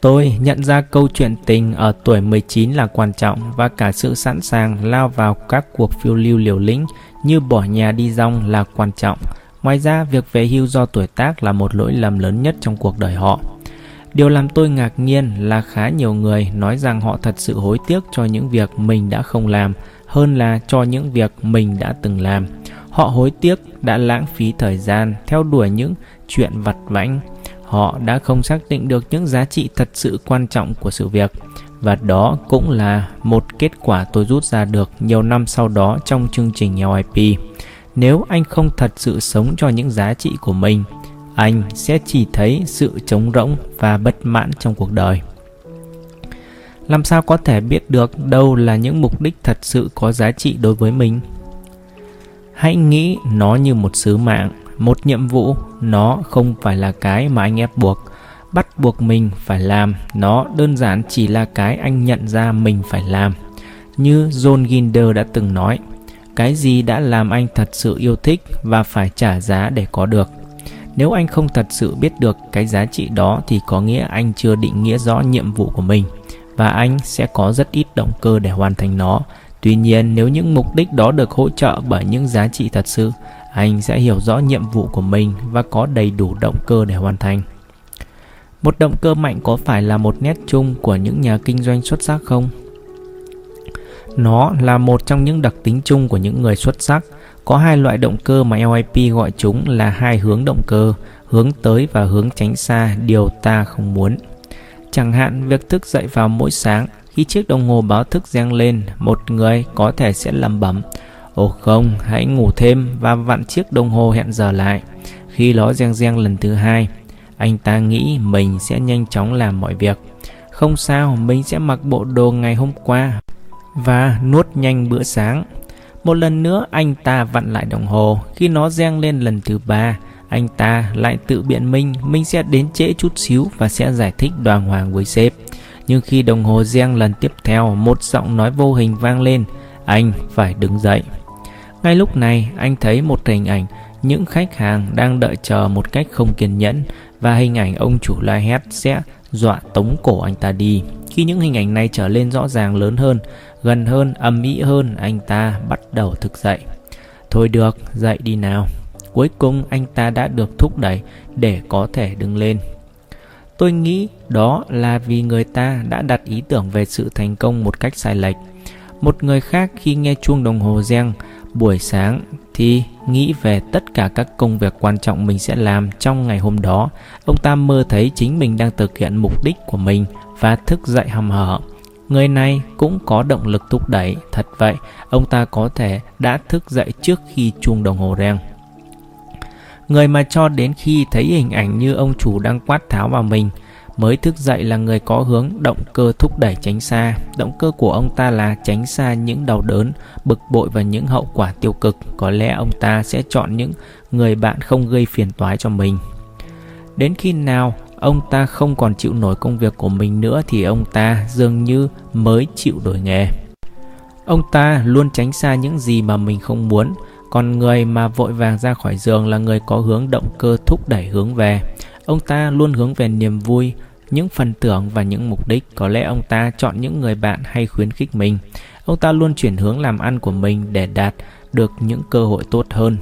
Speaker 2: Tôi nhận ra câu chuyện tình ở tuổi 19 là quan trọng và cả sự sẵn sàng lao vào các cuộc phiêu lưu liều lĩnh như bỏ nhà đi rong là quan trọng. Ngoài ra, việc về hưu do tuổi tác là một lỗi lầm lớn nhất trong cuộc đời họ. Điều làm tôi ngạc nhiên là khá nhiều người nói rằng họ thật sự hối tiếc cho những việc mình đã không làm hơn là cho những việc mình đã từng làm. Họ hối tiếc đã lãng phí thời gian theo đuổi những chuyện vặt vãnh. Họ đã không xác định được những giá trị thật sự quan trọng của sự việc. Và đó cũng là một kết quả tôi rút ra được nhiều năm sau đó trong chương trình LIP. Nếu anh không thật sự sống cho những giá trị của mình, anh sẽ chỉ thấy sự trống rỗng và bất mãn trong cuộc đời. Làm sao có thể biết được đâu là những mục đích thật sự có giá trị đối với mình? Hãy nghĩ nó như một sứ mạng, một nhiệm vụ, nó không phải là cái mà anh ép buộc, bắt buộc mình phải làm, nó đơn giản chỉ là cái anh nhận ra mình phải làm. Như John Ginder đã từng nói, cái gì đã làm anh thật sự yêu thích và phải trả giá để có được nếu anh không thật sự biết được cái giá trị đó thì có nghĩa anh chưa định nghĩa rõ nhiệm vụ của mình và anh sẽ có rất ít động cơ để hoàn thành nó. Tuy nhiên, nếu những mục đích đó được hỗ trợ bởi những giá trị thật sự, anh sẽ hiểu rõ nhiệm vụ của mình và có đầy đủ động cơ để hoàn thành. Một động cơ mạnh có phải là một nét chung của những nhà kinh doanh xuất sắc không? Nó là một trong những đặc tính chung của những người xuất sắc. Có hai loại động cơ mà LIP gọi chúng là hai hướng động cơ, hướng tới và hướng tránh xa điều ta không muốn. Chẳng hạn việc thức dậy vào mỗi sáng khi chiếc đồng hồ báo thức reng lên, một người có thể sẽ lầm bẩm Ồ không, hãy ngủ thêm và vặn chiếc đồng hồ hẹn giờ lại. Khi nó reng reng lần thứ hai, anh ta nghĩ mình sẽ nhanh chóng làm mọi việc. Không sao, mình sẽ mặc bộ đồ ngày hôm qua và nuốt nhanh bữa sáng. Một lần nữa anh ta vặn lại đồng hồ. Khi nó reng lên lần thứ ba, anh ta lại tự biện minh mình sẽ đến trễ chút xíu và sẽ giải thích đoàn hoàng với sếp. Nhưng khi đồng hồ reng lần tiếp theo, một giọng nói vô hình vang lên, anh phải đứng dậy. Ngay lúc này, anh thấy một hình ảnh những khách hàng đang đợi chờ một cách không kiên nhẫn và hình ảnh ông chủ la hét sẽ dọa tống cổ anh ta đi. Khi những hình ảnh này trở lên rõ ràng lớn hơn, gần hơn, âm ĩ hơn, anh ta bắt đầu thức dậy. Thôi được, dậy đi nào. Cuối cùng anh ta đã được thúc đẩy để có thể đứng lên. Tôi nghĩ đó là vì người ta đã đặt ý tưởng về sự thành công một cách sai lệch. Một người khác khi nghe chuông đồng hồ reng buổi sáng thì nghĩ về tất cả các công việc quan trọng mình sẽ làm trong ngày hôm đó. Ông ta mơ thấy chính mình đang thực hiện mục đích của mình và thức dậy hầm hở. Người này cũng có động lực thúc đẩy, thật vậy, ông ta có thể đã thức dậy trước khi chuông đồng hồ reng. Người mà cho đến khi thấy hình ảnh như ông chủ đang quát tháo vào mình mới thức dậy là người có hướng động cơ thúc đẩy tránh xa. Động cơ của ông ta là tránh xa những đau đớn, bực bội và những hậu quả tiêu cực. Có lẽ ông ta sẽ chọn những người bạn không gây phiền toái cho mình. Đến khi nào ông ta không còn chịu nổi công việc của mình nữa thì ông ta dường như mới chịu đổi nghề. Ông ta luôn tránh xa những gì mà mình không muốn, còn người mà vội vàng ra khỏi giường là người có hướng động cơ thúc đẩy hướng về. Ông ta luôn hướng về niềm vui, những phần tưởng và những mục đích. Có lẽ ông ta chọn những người bạn hay khuyến khích mình. Ông ta luôn chuyển hướng làm ăn của mình để đạt được những cơ hội tốt hơn.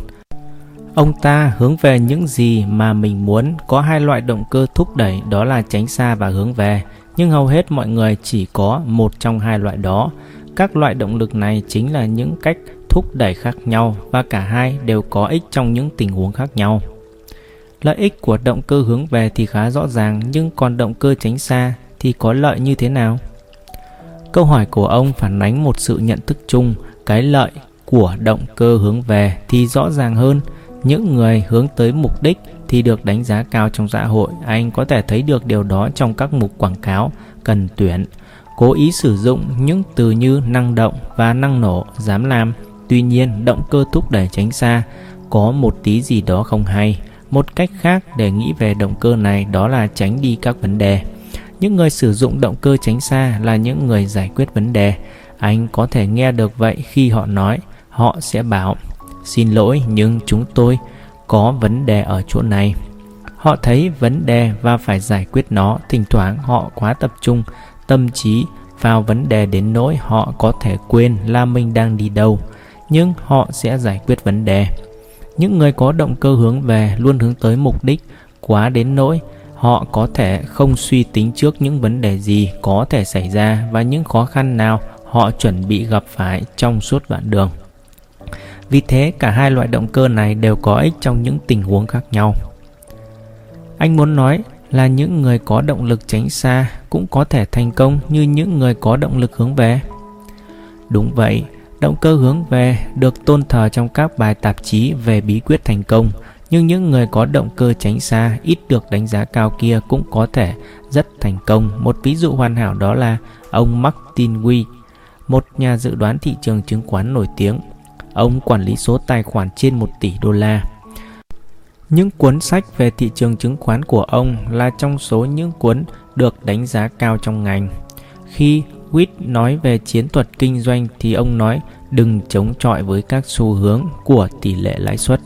Speaker 2: Ông ta hướng về những gì mà mình muốn, có hai loại động cơ thúc đẩy đó là tránh xa và hướng về, nhưng hầu hết mọi người chỉ có một trong hai loại đó. Các loại động lực này chính là những cách thúc đẩy khác nhau và cả hai đều có ích trong những tình huống khác nhau. Lợi ích của động cơ hướng về thì khá rõ ràng nhưng còn động cơ tránh xa thì có lợi như thế nào? Câu hỏi của ông phản ánh một sự nhận thức chung, cái lợi của động cơ hướng về thì rõ ràng hơn. Những người hướng tới mục đích thì được đánh giá cao trong xã hội. Anh có thể thấy được điều đó trong các mục quảng cáo, cần tuyển, cố ý sử dụng những từ như năng động và năng nổ, dám làm. Tuy nhiên, động cơ thúc đẩy tránh xa có một tí gì đó không hay. Một cách khác để nghĩ về động cơ này đó là tránh đi các vấn đề. Những người sử dụng động cơ tránh xa là những người giải quyết vấn đề. Anh có thể nghe được vậy khi họ nói, họ sẽ bảo Xin lỗi nhưng chúng tôi có vấn đề ở chỗ này. Họ thấy vấn đề và phải giải quyết nó, thỉnh thoảng họ quá tập trung tâm trí vào vấn đề đến nỗi họ có thể quên là mình đang đi đâu, nhưng họ sẽ giải quyết vấn đề. Những người có động cơ hướng về luôn hướng tới mục đích quá đến nỗi họ có thể không suy tính trước những vấn đề gì có thể xảy ra và những khó khăn nào họ chuẩn bị gặp phải trong suốt đoạn đường. Vì thế cả hai loại động cơ này đều có ích trong những tình huống khác nhau. Anh muốn nói là những người có động lực tránh xa cũng có thể thành công như những người có động lực hướng về. Đúng vậy, động cơ hướng về được tôn thờ trong các bài tạp chí về bí quyết thành công, nhưng những người có động cơ tránh xa ít được đánh giá cao kia cũng có thể rất thành công. Một ví dụ hoàn hảo đó là ông Martin Wee, một nhà dự đoán thị trường chứng khoán nổi tiếng Ông quản lý số tài khoản trên 1 tỷ đô la. Những cuốn sách về thị trường chứng khoán của ông là trong số những cuốn được đánh giá cao trong ngành. Khi Witt nói về chiến thuật kinh doanh thì ông nói đừng chống chọi với các xu hướng của tỷ lệ lãi suất,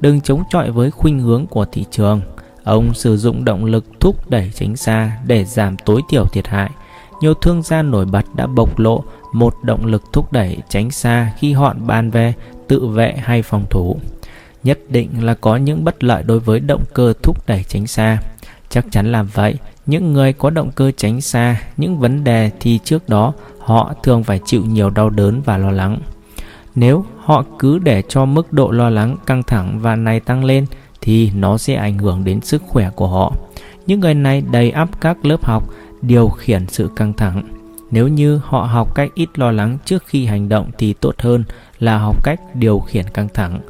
Speaker 2: đừng chống chọi với khuynh hướng của thị trường. Ông sử dụng động lực thúc đẩy tránh xa để giảm tối thiểu thiệt hại. nhiều thương gia nổi bật đã bộc lộ một động lực thúc đẩy tránh xa khi họ bàn về tự vệ hay phòng thủ. Nhất định là có những bất lợi đối với động cơ thúc đẩy tránh xa. Chắc chắn là vậy, những người có động cơ tránh xa những vấn đề thì trước đó họ thường phải chịu nhiều đau đớn và lo lắng. Nếu họ cứ để cho mức độ lo lắng căng thẳng và này tăng lên thì nó sẽ ảnh hưởng đến sức khỏe của họ. Những người này đầy ắp các lớp học điều khiển sự căng thẳng. Nếu như họ học cách ít lo lắng trước khi hành động thì tốt hơn là học cách điều khiển căng thẳng.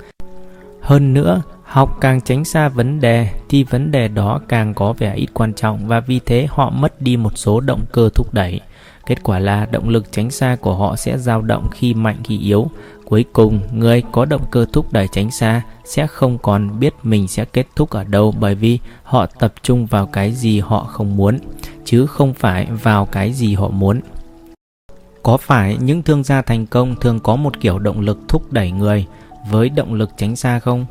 Speaker 2: Hơn nữa, học càng tránh xa vấn đề thì vấn đề đó càng có vẻ ít quan trọng và vì thế họ mất đi một số động cơ thúc đẩy. Kết quả là động lực tránh xa của họ sẽ dao động khi mạnh khi yếu. Cuối cùng, người có động cơ thúc đẩy tránh xa sẽ không còn biết mình sẽ kết thúc ở đâu bởi vì họ tập trung vào cái gì họ không muốn, chứ không phải vào cái gì họ muốn. Có phải những thương gia thành công thường có một kiểu động lực thúc đẩy người với động lực tránh xa không?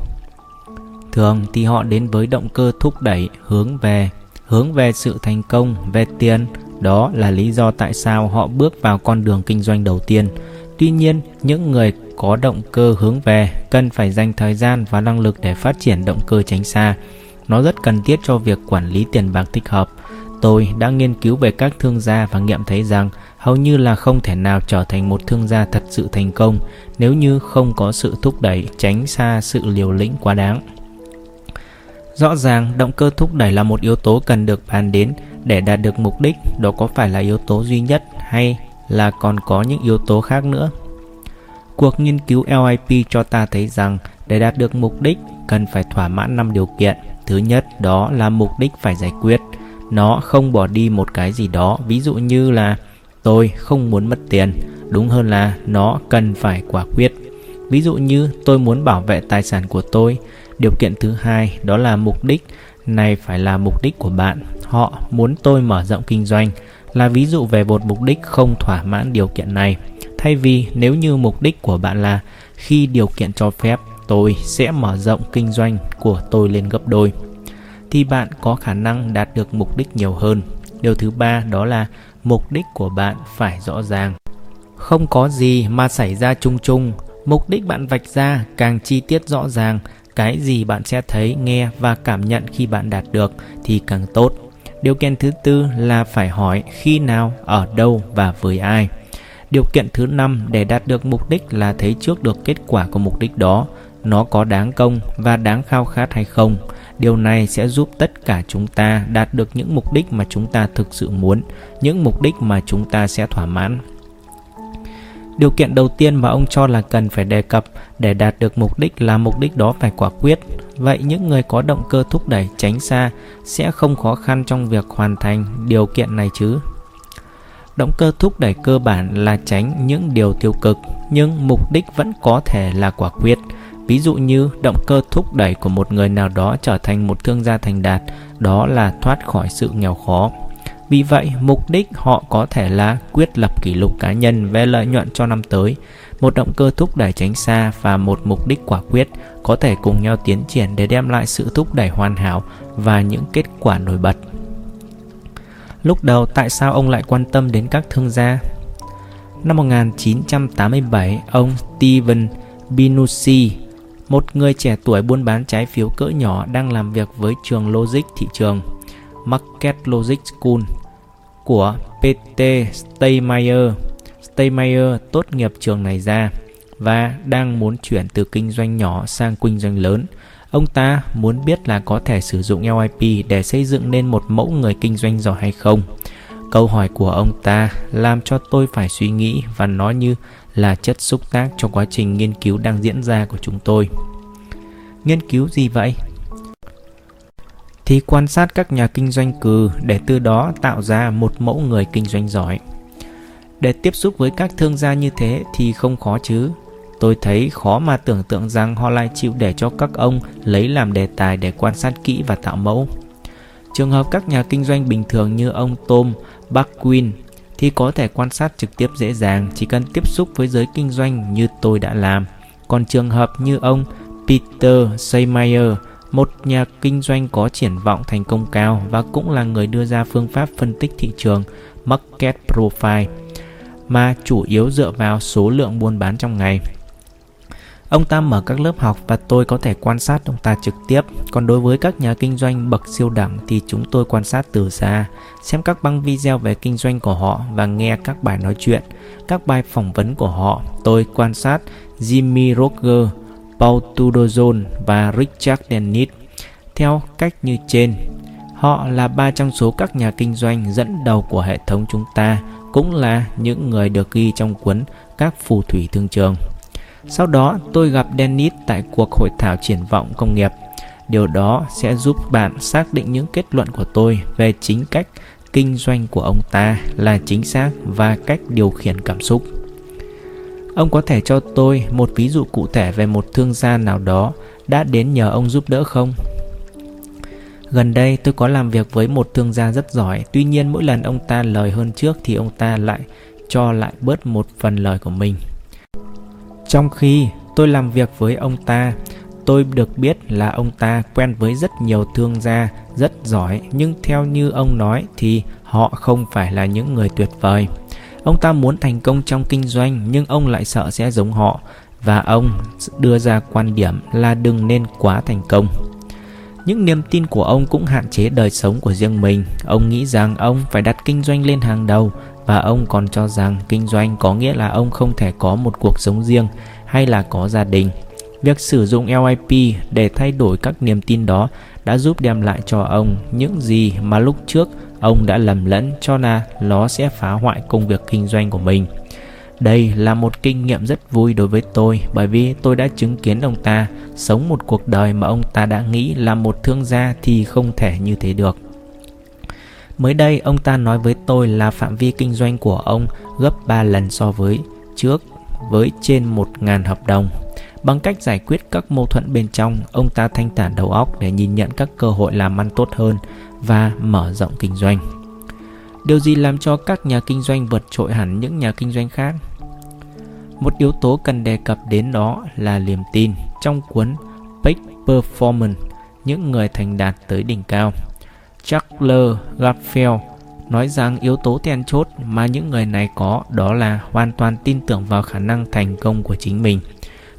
Speaker 2: Thường thì họ đến với động cơ thúc đẩy hướng về, hướng về sự thành công, về tiền, đó là lý do tại sao họ bước vào con đường kinh doanh đầu tiên. Tuy nhiên, những người có động cơ hướng về cần phải dành thời gian và năng lực để phát triển động cơ tránh xa. Nó rất cần thiết cho việc quản lý tiền bạc thích hợp. Tôi đã nghiên cứu về các thương gia và nghiệm thấy rằng hầu như là không thể nào trở thành một thương gia thật sự thành công nếu như không có sự thúc đẩy tránh xa sự liều lĩnh quá đáng. Rõ ràng, động cơ thúc đẩy là một yếu tố cần được bàn đến để đạt được mục đích, đó có phải là yếu tố duy nhất hay là còn có những yếu tố khác nữa? Cuộc nghiên cứu LIP cho ta thấy rằng để đạt được mục đích cần phải thỏa mãn 5 điều kiện. Thứ nhất đó là mục đích phải giải quyết. Nó không bỏ đi một cái gì đó, ví dụ như là tôi không muốn mất tiền, đúng hơn là nó cần phải quả quyết. Ví dụ như tôi muốn bảo vệ tài sản của tôi. Điều kiện thứ hai đó là mục đích này phải là mục đích của bạn. Họ muốn tôi mở rộng kinh doanh là ví dụ về một mục đích không thỏa mãn điều kiện này. Thay vì nếu như mục đích của bạn là khi điều kiện cho phép tôi sẽ mở rộng kinh doanh của tôi lên gấp đôi thì bạn có khả năng đạt được mục đích nhiều hơn. Điều thứ ba đó là mục đích của bạn phải rõ ràng. Không có gì mà xảy ra chung chung, mục đích bạn vạch ra càng chi tiết rõ ràng, cái gì bạn sẽ thấy, nghe và cảm nhận khi bạn đạt được thì càng tốt. Điều kiện thứ tư là phải hỏi khi nào, ở đâu và với ai. Điều kiện thứ năm để đạt được mục đích là thấy trước được kết quả của mục đích đó, nó có đáng công và đáng khao khát hay không. Điều này sẽ giúp tất cả chúng ta đạt được những mục đích mà chúng ta thực sự muốn, những mục đích mà chúng ta sẽ thỏa mãn. Điều kiện đầu tiên mà ông cho là cần phải đề cập để đạt được mục đích là mục đích đó phải quả quyết. Vậy những người có động cơ thúc đẩy tránh xa sẽ không khó khăn trong việc hoàn thành điều kiện này chứ? Động cơ thúc đẩy cơ bản là tránh những điều tiêu cực, nhưng mục đích vẫn có thể là quả quyết. Ví dụ như động cơ thúc đẩy của một người nào đó trở thành một thương gia thành đạt, đó là thoát khỏi sự nghèo khó. Vì vậy, mục đích họ có thể là quyết lập kỷ lục cá nhân về lợi nhuận cho năm tới. Một động cơ thúc đẩy tránh xa và một mục đích quả quyết có thể cùng nhau tiến triển để đem lại sự thúc đẩy hoàn hảo và những kết quả nổi bật. Lúc đầu tại sao ông lại quan tâm đến các thương gia? Năm 1987, ông Steven Binucci, một người trẻ tuổi buôn bán trái phiếu cỡ nhỏ đang làm việc với trường Logic thị trường Market Logic School của PT Steymeyer. Steymeyer tốt nghiệp trường này ra và đang muốn chuyển từ kinh doanh nhỏ sang kinh doanh lớn – Ông ta muốn biết là có thể sử dụng LIP để xây dựng nên một mẫu người kinh doanh giỏi hay không. Câu hỏi của ông ta làm cho tôi phải suy nghĩ và nó như là chất xúc tác cho quá trình nghiên cứu đang diễn ra của chúng tôi. Nghiên cứu gì vậy? Thì quan sát các nhà kinh doanh cừ để từ đó tạo ra một mẫu người kinh doanh giỏi. Để tiếp xúc với các thương gia như thế thì không khó chứ Tôi thấy khó mà tưởng tượng rằng họ lại chịu để cho các ông lấy làm đề tài để quan sát kỹ và tạo mẫu. Trường hợp các nhà kinh doanh bình thường như ông Tom Buckwin thì có thể quan sát trực tiếp dễ dàng, chỉ cần tiếp xúc với giới kinh doanh như tôi đã làm. Còn trường hợp như ông Peter Seymeyer một nhà kinh doanh có triển vọng thành công cao và cũng là người đưa ra phương pháp phân tích thị trường Market Profile mà chủ yếu dựa vào số lượng buôn bán trong ngày. Ông ta mở các lớp học và tôi có thể quan sát ông ta trực tiếp. Còn đối với các nhà kinh doanh bậc siêu đẳng thì chúng tôi quan sát từ xa, xem các băng video về kinh doanh của họ và nghe các bài nói chuyện, các bài phỏng vấn của họ. Tôi quan sát Jimmy Roger, Paul Tudorzoon và Richard Dennis theo cách như trên. Họ là ba trong số các nhà kinh doanh dẫn đầu của hệ thống chúng ta, cũng là những người được ghi trong cuốn các phù thủy thương trường. Sau đó tôi gặp Dennis tại cuộc hội thảo triển vọng công nghiệp. Điều đó sẽ giúp bạn xác định những kết luận của tôi về chính cách kinh doanh của ông ta là chính xác và cách điều khiển cảm xúc. Ông có thể cho tôi một ví dụ cụ thể về một thương gia nào đó đã đến nhờ ông giúp đỡ không? Gần đây tôi có làm việc với một thương gia rất giỏi, tuy nhiên mỗi lần ông ta lời hơn trước thì ông ta lại cho lại bớt một phần lời của mình. Trong khi tôi làm việc với ông ta, tôi được biết là ông ta quen với rất nhiều thương gia rất giỏi, nhưng theo như ông nói thì họ không phải là những người tuyệt vời. Ông ta muốn thành công trong kinh doanh, nhưng ông lại sợ sẽ giống họ và ông đưa ra quan điểm là đừng nên quá thành công. Những niềm tin của ông cũng hạn chế đời sống của riêng mình. Ông nghĩ rằng ông phải đặt kinh doanh lên hàng đầu, và ông còn cho rằng kinh doanh có nghĩa là ông không thể có một cuộc sống riêng hay là có gia đình. Việc sử dụng LIP để thay đổi các niềm tin đó đã giúp đem lại cho ông những gì mà lúc trước ông đã lầm lẫn cho là nó sẽ phá hoại công việc kinh doanh của mình. Đây là một kinh nghiệm rất vui đối với tôi bởi vì tôi đã chứng kiến ông ta sống một cuộc đời mà ông ta đã nghĩ là một thương gia thì không thể như thế được. Mới đây ông ta nói với tôi là phạm vi kinh doanh của ông gấp 3 lần so với trước với trên 1.000 hợp đồng. Bằng cách giải quyết các mâu thuẫn bên trong, ông ta thanh tản đầu óc để nhìn nhận các cơ hội làm ăn tốt hơn và mở rộng kinh doanh. Điều gì làm cho các nhà kinh doanh vượt trội hẳn những nhà kinh doanh khác? Một yếu tố cần đề cập đến đó là niềm tin trong cuốn Peak Performance, những người thành đạt tới đỉnh cao. Charles Garfield nói rằng yếu tố then chốt mà những người này có đó là hoàn toàn tin tưởng vào khả năng thành công của chính mình.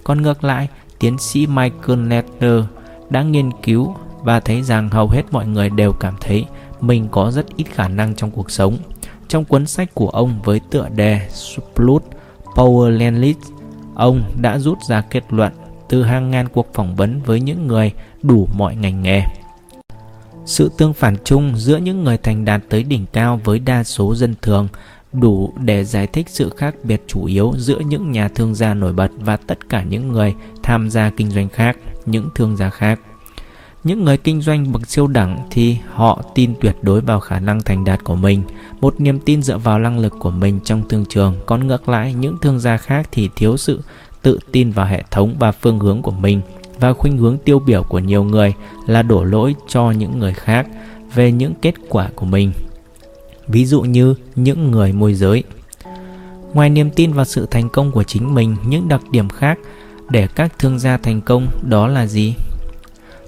Speaker 2: Còn ngược lại, tiến sĩ Michael Netter đã nghiên cứu và thấy rằng hầu hết mọi người đều cảm thấy mình có rất ít khả năng trong cuộc sống. Trong cuốn sách của ông với tựa đề Splut Power Landlist, ông đã rút ra kết luận từ hàng ngàn cuộc phỏng vấn với những người đủ mọi ngành nghề. Sự tương phản chung giữa những người thành đạt tới đỉnh cao với đa số dân thường đủ để giải thích sự khác biệt chủ yếu giữa những nhà thương gia nổi bật và tất cả những người tham gia kinh doanh khác, những thương gia khác. Những người kinh doanh bậc siêu đẳng thì họ tin tuyệt đối vào khả năng thành đạt của mình, một niềm tin dựa vào năng lực của mình trong thương trường, còn ngược lại những thương gia khác thì thiếu sự tự tin vào hệ thống và phương hướng của mình và khuynh hướng tiêu biểu của nhiều người là đổ lỗi cho những người khác về những kết quả của mình. Ví dụ như những người môi giới. Ngoài niềm tin vào sự thành công của chính mình, những đặc điểm khác để các thương gia thành công đó là gì?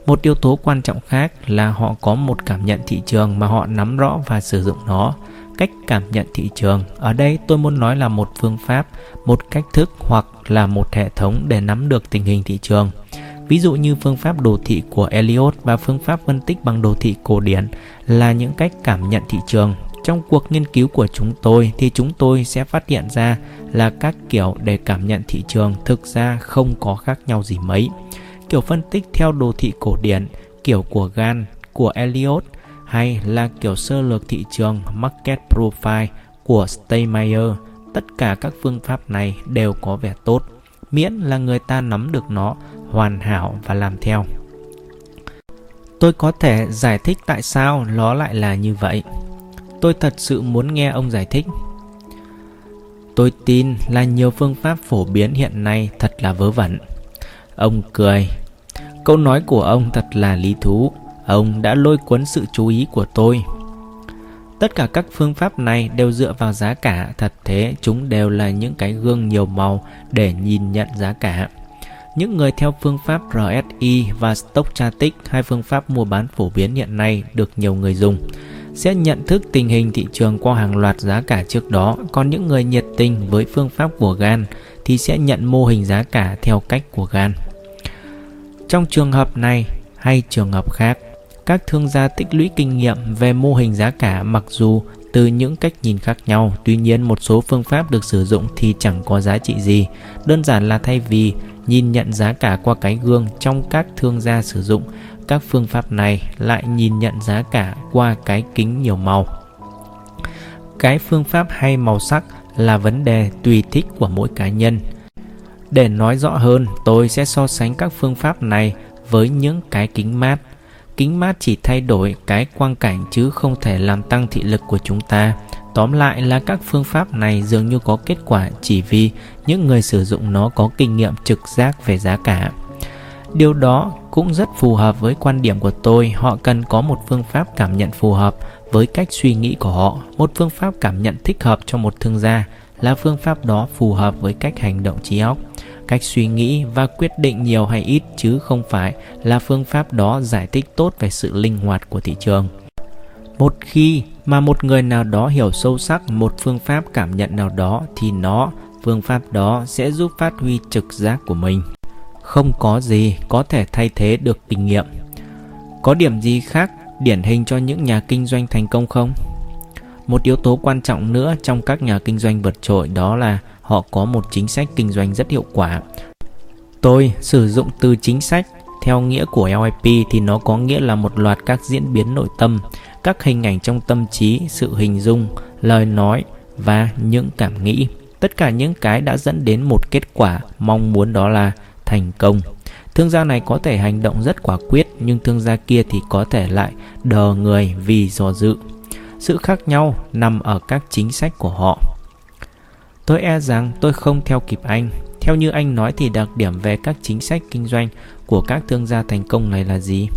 Speaker 2: Một yếu tố quan trọng khác là họ có một cảm nhận thị trường mà họ nắm rõ và sử dụng nó. Cách cảm nhận thị trường, ở đây tôi muốn nói là một phương pháp, một cách thức hoặc là một hệ thống để nắm được tình hình thị trường. Ví dụ như phương pháp đồ thị của Elliot và phương pháp phân tích bằng đồ thị cổ điển là những cách cảm nhận thị trường. Trong cuộc nghiên cứu của chúng tôi thì chúng tôi sẽ phát hiện ra là các kiểu để cảm nhận thị trường thực ra không có khác nhau gì mấy kiểu phân tích theo đồ thị cổ điển, kiểu của Gan, của Elliot hay là kiểu sơ lược thị trường Market Profile của Steinmeier, tất cả các phương pháp này đều có vẻ tốt, miễn là người ta nắm được nó hoàn hảo và làm theo. Tôi có thể giải thích tại sao nó lại là như vậy. Tôi thật sự muốn nghe ông giải thích. Tôi tin là nhiều phương pháp phổ biến hiện nay thật là vớ vẩn. Ông cười. Câu nói của ông thật là lý thú. Ông đã lôi cuốn sự chú ý của tôi. Tất cả các phương pháp này đều dựa vào giá cả, thật thế chúng đều là những cái gương nhiều màu để nhìn nhận giá cả. Những người theo phương pháp RSI và Stochastic, hai phương pháp mua bán phổ biến hiện nay được nhiều người dùng, sẽ nhận thức tình hình thị trường qua hàng loạt giá cả trước đó, còn những người nhiệt tình với phương pháp của GAN thì sẽ nhận mô hình giá cả theo cách của GAN. Trong trường hợp này hay trường hợp khác, các thương gia tích lũy kinh nghiệm về mô hình giá cả mặc dù từ những cách nhìn khác nhau, tuy nhiên một số phương pháp được sử dụng thì chẳng có giá trị gì. Đơn giản là thay vì nhìn nhận giá cả qua cái gương trong các thương gia sử dụng, các phương pháp này lại nhìn nhận giá cả qua cái kính nhiều màu. Cái phương pháp hay màu sắc là vấn đề tùy thích của mỗi cá nhân. Để nói rõ hơn, tôi sẽ so sánh các phương pháp này với những cái kính mát Kính mát chỉ thay đổi cái quang cảnh chứ không thể làm tăng thị lực của chúng ta. Tóm lại là các phương pháp này dường như có kết quả chỉ vì những người sử dụng nó có kinh nghiệm trực giác về giá cả. Điều đó cũng rất phù hợp với quan điểm của tôi, họ cần có một phương pháp cảm nhận phù hợp với cách suy nghĩ của họ. Một phương pháp cảm nhận thích hợp cho một thương gia là phương pháp đó phù hợp với cách hành động trí óc. Cách suy nghĩ và quyết định nhiều hay ít chứ không phải là phương pháp đó giải thích tốt về sự linh hoạt của thị trường. Một khi mà một người nào đó hiểu sâu sắc một phương pháp cảm nhận nào đó thì nó, phương pháp đó sẽ giúp phát huy trực giác của mình. Không có gì có thể thay thế được kinh nghiệm. Có điểm gì khác điển hình cho những nhà kinh doanh thành công không một yếu tố quan trọng nữa trong các nhà kinh doanh vượt trội đó là họ có một chính sách kinh doanh rất hiệu quả. Tôi sử dụng từ chính sách theo nghĩa của LIP thì nó có nghĩa là một loạt các diễn biến nội tâm, các hình ảnh trong tâm trí, sự hình dung, lời nói và những cảm nghĩ. Tất cả những cái đã dẫn đến một kết quả mong muốn đó là thành công. Thương gia này có thể hành động rất quả quyết nhưng thương gia kia thì có thể lại đờ người vì dò dự. Sự khác nhau nằm ở các chính sách của họ. Tôi e rằng tôi không theo kịp anh. Theo như anh nói thì đặc điểm về các chính sách kinh doanh của các thương gia thành công này là gì?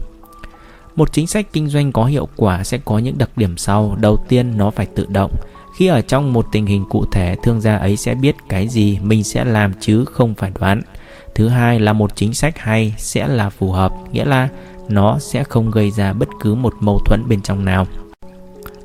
Speaker 2: Một chính sách kinh doanh có hiệu quả sẽ có những đặc điểm sau. Đầu tiên, nó phải tự động. Khi ở trong một tình hình cụ thể, thương gia ấy sẽ biết cái gì mình sẽ làm chứ không phải đoán. Thứ hai là một chính sách hay sẽ là phù hợp, nghĩa là nó sẽ không gây ra bất cứ một mâu thuẫn bên trong nào.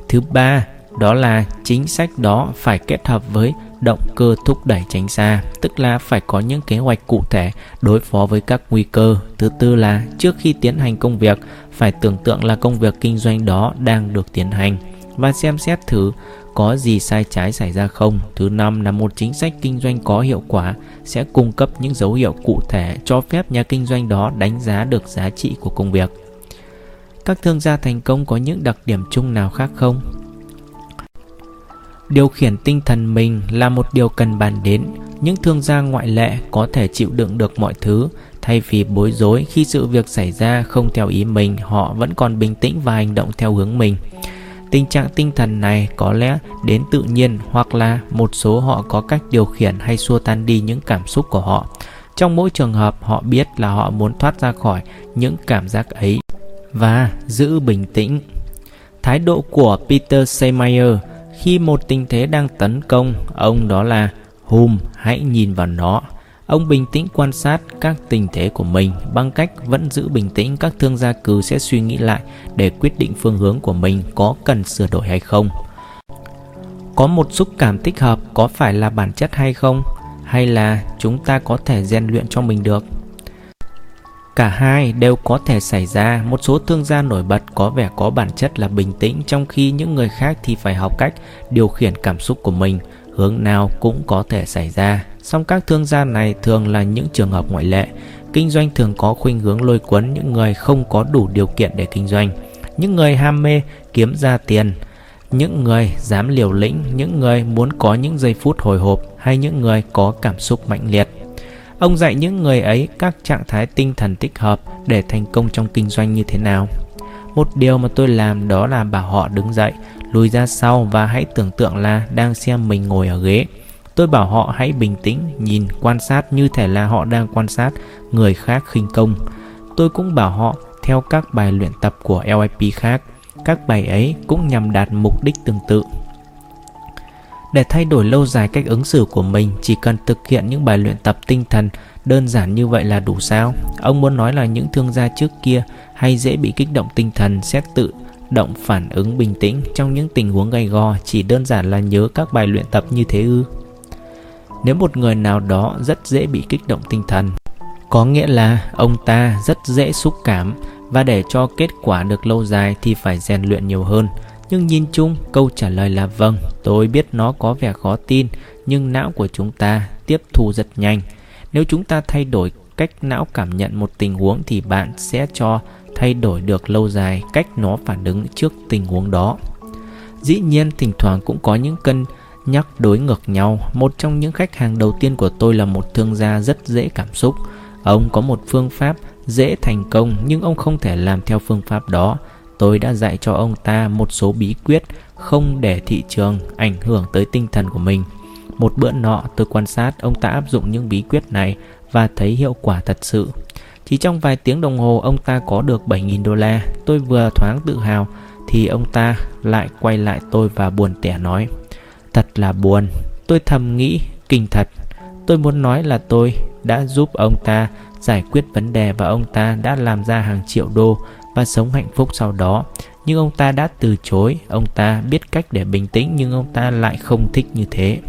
Speaker 2: Thứ ba, đó là chính sách đó phải kết hợp với động cơ thúc đẩy tránh xa, tức là phải có những kế hoạch cụ thể đối phó với các nguy cơ. Thứ tư là trước khi tiến hành công việc, phải tưởng tượng là công việc kinh doanh đó đang được tiến hành và xem xét thử có gì sai trái xảy ra không. Thứ năm là một chính sách kinh doanh có hiệu quả sẽ cung cấp những dấu hiệu cụ thể cho phép nhà kinh doanh đó đánh giá được giá trị của công việc. Các thương gia thành công có những đặc điểm chung nào khác không? Điều khiển tinh thần mình là một điều cần bàn đến. Những thương gia ngoại lệ có thể chịu đựng được mọi thứ, thay vì bối rối khi sự việc xảy ra không theo ý mình, họ vẫn còn bình tĩnh và hành động theo hướng mình. Tình trạng tinh thần này có lẽ đến tự nhiên hoặc là một số họ có cách điều khiển hay xua tan đi những cảm xúc của họ. Trong mỗi trường hợp họ biết là họ muốn thoát ra khỏi những cảm giác ấy và giữ bình tĩnh. Thái độ của Peter Seymour khi một tình thế đang tấn công, ông đó là Hùm hãy nhìn vào nó. Ông bình tĩnh quan sát các tình thế của mình bằng cách vẫn giữ bình tĩnh các thương gia cử sẽ suy nghĩ lại để quyết định phương hướng của mình có cần sửa đổi hay không. Có một xúc cảm thích hợp có phải là bản chất hay không? Hay là chúng ta có thể rèn luyện cho mình được? Cả hai đều có thể xảy ra, một số thương gia nổi bật có vẻ có bản chất là bình tĩnh trong khi những người khác thì phải học cách điều khiển cảm xúc của mình, hướng nào cũng có thể xảy ra. Song các thương gia này thường là những trường hợp ngoại lệ. Kinh doanh thường có khuynh hướng lôi cuốn những người không có đủ điều kiện để kinh doanh, những người ham mê kiếm ra tiền, những người dám liều lĩnh, những người muốn có những giây phút hồi hộp hay những người có cảm xúc mạnh liệt. Ông dạy những người ấy các trạng thái tinh thần thích hợp để thành công trong kinh doanh như thế nào. Một điều mà tôi làm đó là bảo họ đứng dậy, lùi ra sau và hãy tưởng tượng là đang xem mình ngồi ở ghế. Tôi bảo họ hãy bình tĩnh, nhìn, quan sát như thể là họ đang quan sát người khác khinh công. Tôi cũng bảo họ theo các bài luyện tập của LIP khác. Các bài ấy cũng nhằm đạt mục đích tương tự. Để thay đổi lâu dài cách ứng xử của mình, chỉ cần thực hiện những bài luyện tập tinh thần Đơn giản như vậy là đủ sao? Ông muốn nói là những thương gia trước kia hay dễ bị kích động tinh thần sẽ tự động phản ứng bình tĩnh trong những tình huống gay go chỉ đơn giản là nhớ các bài luyện tập như thế ư? Nếu một người nào đó rất dễ bị kích động tinh thần, có nghĩa là ông ta rất dễ xúc cảm và để cho kết quả được lâu dài thì phải rèn luyện nhiều hơn. Nhưng nhìn chung, câu trả lời là vâng, tôi biết nó có vẻ khó tin, nhưng não của chúng ta tiếp thu rất nhanh. Nếu chúng ta thay đổi cách não cảm nhận một tình huống thì bạn sẽ cho thay đổi được lâu dài cách nó phản ứng trước tình huống đó. Dĩ nhiên, thỉnh thoảng cũng có những cân nhắc đối ngược nhau. Một trong những khách hàng đầu tiên của tôi là một thương gia rất dễ cảm xúc. Ông có một phương pháp dễ thành công, nhưng ông không thể làm theo phương pháp đó. Tôi đã dạy cho ông ta một số bí quyết không để thị trường ảnh hưởng tới tinh thần của mình. Một bữa nọ, tôi quan sát, ông ta áp dụng những bí quyết này và thấy hiệu quả thật sự. Chỉ trong vài tiếng đồng hồ ông ta có được 7.000 đô la. Tôi vừa thoáng tự hào thì ông ta lại quay lại tôi và buồn tẻ nói Thật là buồn. Tôi thầm nghĩ kinh thật. Tôi muốn nói là tôi đã giúp ông ta giải quyết vấn đề và ông ta đã làm ra hàng triệu đô và sống hạnh phúc sau đó. Nhưng ông ta đã từ chối, ông ta biết cách để bình tĩnh nhưng ông ta lại không thích như thế.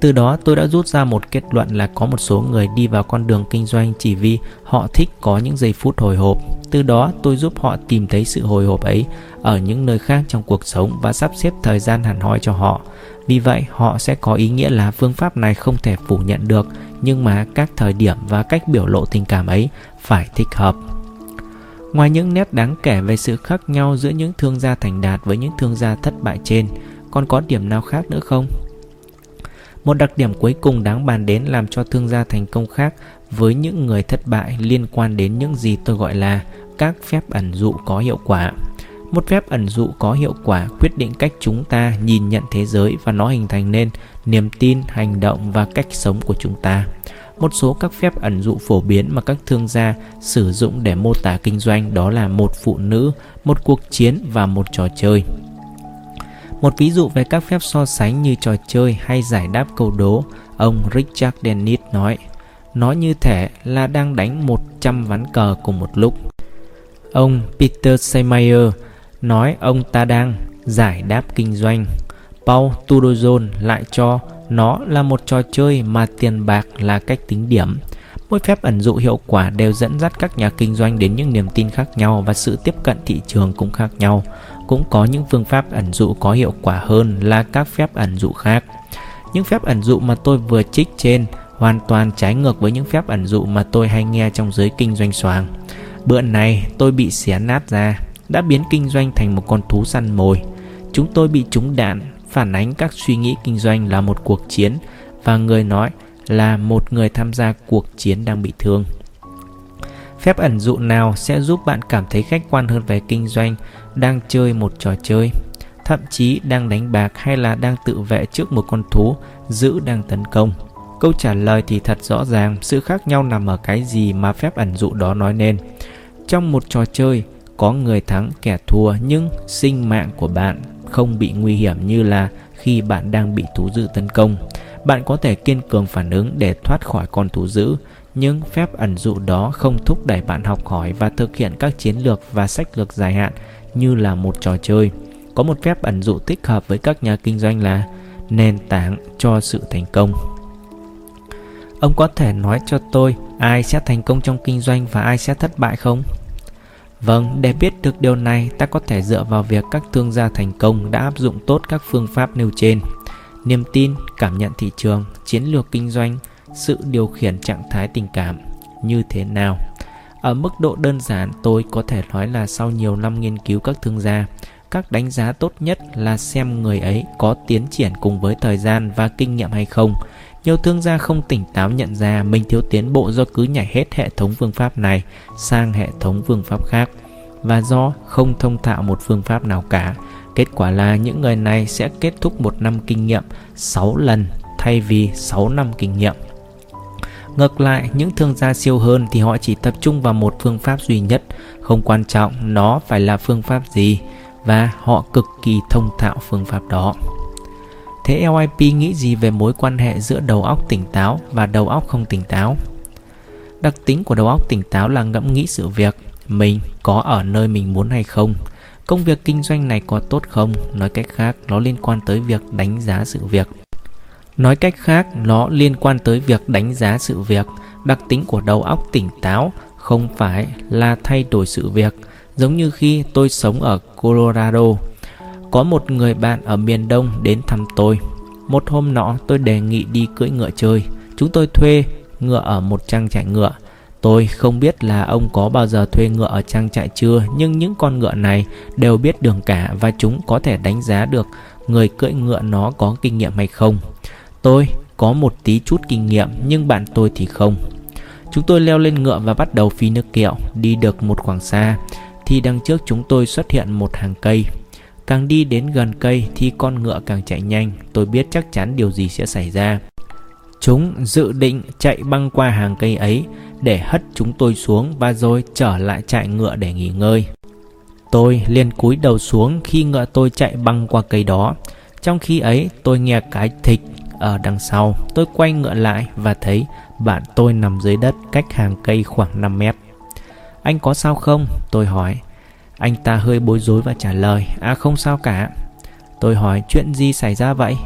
Speaker 2: Từ đó tôi đã rút ra một kết luận là có một số người đi vào con đường kinh doanh chỉ vì họ thích có những giây phút hồi hộp. Từ đó tôi giúp họ tìm thấy sự hồi hộp ấy ở những nơi khác trong cuộc sống và sắp xếp thời gian hẳn hoi cho họ. Vì vậy, họ sẽ có ý nghĩa là phương pháp này không thể phủ nhận được, nhưng mà các thời điểm và cách biểu lộ tình cảm ấy phải thích hợp. Ngoài những nét đáng kể về sự khác nhau giữa những thương gia thành đạt với những thương gia thất bại trên, còn có điểm nào khác nữa không? Một đặc điểm cuối cùng đáng bàn đến làm cho thương gia thành công khác với những người thất bại liên quan đến những gì tôi gọi là các phép ẩn dụ có hiệu quả. Một phép ẩn dụ có hiệu quả quyết định cách chúng ta nhìn nhận thế giới và nó hình thành nên niềm tin, hành động và cách sống của chúng ta. Một số các phép ẩn dụ phổ biến mà các thương gia sử dụng để mô tả kinh doanh đó là một phụ nữ, một cuộc chiến và một trò chơi. Một ví dụ về các phép so sánh như trò chơi hay giải đáp câu đố, ông Richard Dennis nói, nó như thể là đang đánh 100 ván cờ cùng một lúc. Ông Peter Seymour nói ông ta đang giải đáp kinh doanh. Paul Tudorjohn lại cho nó là một trò chơi mà tiền bạc là cách tính điểm. Mỗi phép ẩn dụ hiệu quả đều dẫn dắt các nhà kinh doanh đến những niềm tin khác nhau và sự tiếp cận thị trường cũng khác nhau cũng có những phương pháp ẩn dụ có hiệu quả hơn là các phép ẩn dụ khác. Những phép ẩn dụ mà tôi vừa trích trên hoàn toàn trái ngược với những phép ẩn dụ mà tôi hay nghe trong giới kinh doanh xoàng. Bữa này tôi bị xé nát ra, đã biến kinh doanh thành một con thú săn mồi. Chúng tôi bị trúng đạn, phản ánh các suy nghĩ kinh doanh là một cuộc chiến và người nói là một người tham gia cuộc chiến đang bị thương. Phép ẩn dụ nào sẽ giúp bạn cảm thấy khách quan hơn về kinh doanh đang chơi một trò chơi, thậm chí đang đánh bạc hay là đang tự vệ trước một con thú dữ đang tấn công? Câu trả lời thì thật rõ ràng, sự khác nhau nằm ở cái gì mà phép ẩn dụ đó nói nên. Trong một trò chơi, có người thắng kẻ thua nhưng sinh mạng của bạn không bị nguy hiểm như là khi bạn đang bị thú dữ tấn công. Bạn có thể kiên cường phản ứng để thoát khỏi con thú dữ, nhưng phép ẩn dụ đó không thúc đẩy bạn học hỏi và thực hiện các chiến lược và sách lược dài hạn như là một trò chơi. Có một phép ẩn dụ thích hợp với các nhà kinh doanh là nền tảng cho sự thành công. Ông có thể nói cho tôi ai sẽ thành công trong kinh doanh và ai sẽ thất bại không? Vâng, để biết được điều này, ta có thể dựa vào việc các thương gia thành công đã áp dụng tốt các phương pháp nêu trên. Niềm tin, cảm nhận thị trường, chiến lược kinh doanh, sự điều khiển trạng thái tình cảm như thế nào. Ở mức độ đơn giản, tôi có thể nói là sau nhiều năm nghiên cứu các thương gia, các đánh giá tốt nhất là xem người ấy có tiến triển cùng với thời gian và kinh nghiệm hay không. Nhiều thương gia không tỉnh táo nhận ra mình thiếu tiến bộ do cứ nhảy hết hệ thống phương pháp này sang hệ thống phương pháp khác và do không thông thạo một phương pháp nào cả. Kết quả là những người này sẽ kết thúc một năm kinh nghiệm 6 lần thay vì 6 năm kinh nghiệm. Ngược lại, những thương gia siêu hơn thì họ chỉ tập trung vào một phương pháp duy nhất, không quan trọng nó phải là phương pháp gì và họ cực kỳ thông thạo phương pháp đó. Thế LIP nghĩ gì về mối quan hệ giữa đầu óc tỉnh táo và đầu óc không tỉnh táo? Đặc tính của đầu óc tỉnh táo là ngẫm nghĩ sự việc mình có ở nơi mình muốn hay không. Công việc kinh doanh này có tốt không? Nói cách khác, nó liên quan tới việc đánh giá sự việc. Nói cách khác, nó liên quan tới việc đánh giá sự việc. Đặc tính của đầu óc tỉnh táo không phải là thay đổi sự việc. Giống như khi tôi sống ở Colorado, có một người bạn ở miền Đông đến thăm tôi. Một hôm nọ tôi đề nghị đi cưỡi ngựa chơi. Chúng tôi thuê ngựa ở một trang trại ngựa. Tôi không biết là ông có bao giờ thuê ngựa ở trang trại chưa, nhưng những con ngựa này đều biết đường cả và chúng có thể đánh giá được người cưỡi ngựa nó có kinh nghiệm hay không. Tôi có một tí chút kinh nghiệm nhưng bạn tôi thì không. Chúng tôi leo lên ngựa và bắt đầu phi nước kẹo, đi được một khoảng xa thì đằng trước chúng tôi xuất hiện một hàng cây. Càng đi đến gần cây thì con ngựa càng chạy nhanh, tôi biết chắc chắn điều gì sẽ xảy ra. Chúng dự định chạy băng qua hàng cây ấy để hất chúng tôi xuống và rồi trở lại trại ngựa để nghỉ ngơi. Tôi liền cúi đầu xuống khi ngựa tôi chạy băng qua cây đó. Trong khi ấy tôi nghe cái thịch ở đằng sau. Tôi quay ngựa lại và thấy bạn tôi nằm dưới đất cách hàng cây khoảng 5 mét. Anh có sao không? Tôi hỏi. Anh ta hơi bối rối và trả lời. À không sao cả. Tôi hỏi, chuyện gì xảy ra vậy?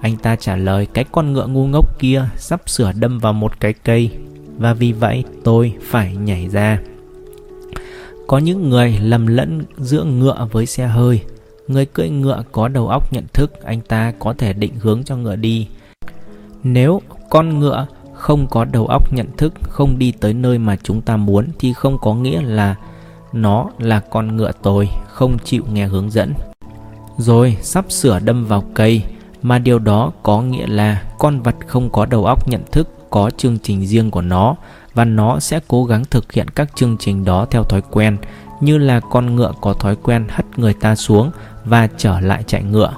Speaker 2: Anh ta trả lời, cái con ngựa ngu ngốc kia sắp sửa đâm vào một cái cây và vì vậy tôi phải nhảy ra. Có những người lầm lẫn giữa ngựa với xe hơi. Người cưỡi ngựa có đầu óc nhận thức, anh ta có thể định hướng cho ngựa đi. Nếu con ngựa không có đầu óc nhận thức, không đi tới nơi mà chúng ta muốn thì không có nghĩa là nó là con ngựa tồi, không chịu nghe hướng dẫn. Rồi sắp sửa đâm vào cây, mà điều đó có nghĩa là con vật không có đầu óc nhận thức có chương trình riêng của nó và nó sẽ cố gắng thực hiện các chương trình đó theo thói quen như là con ngựa có thói quen hất người ta xuống và trở lại chạy ngựa.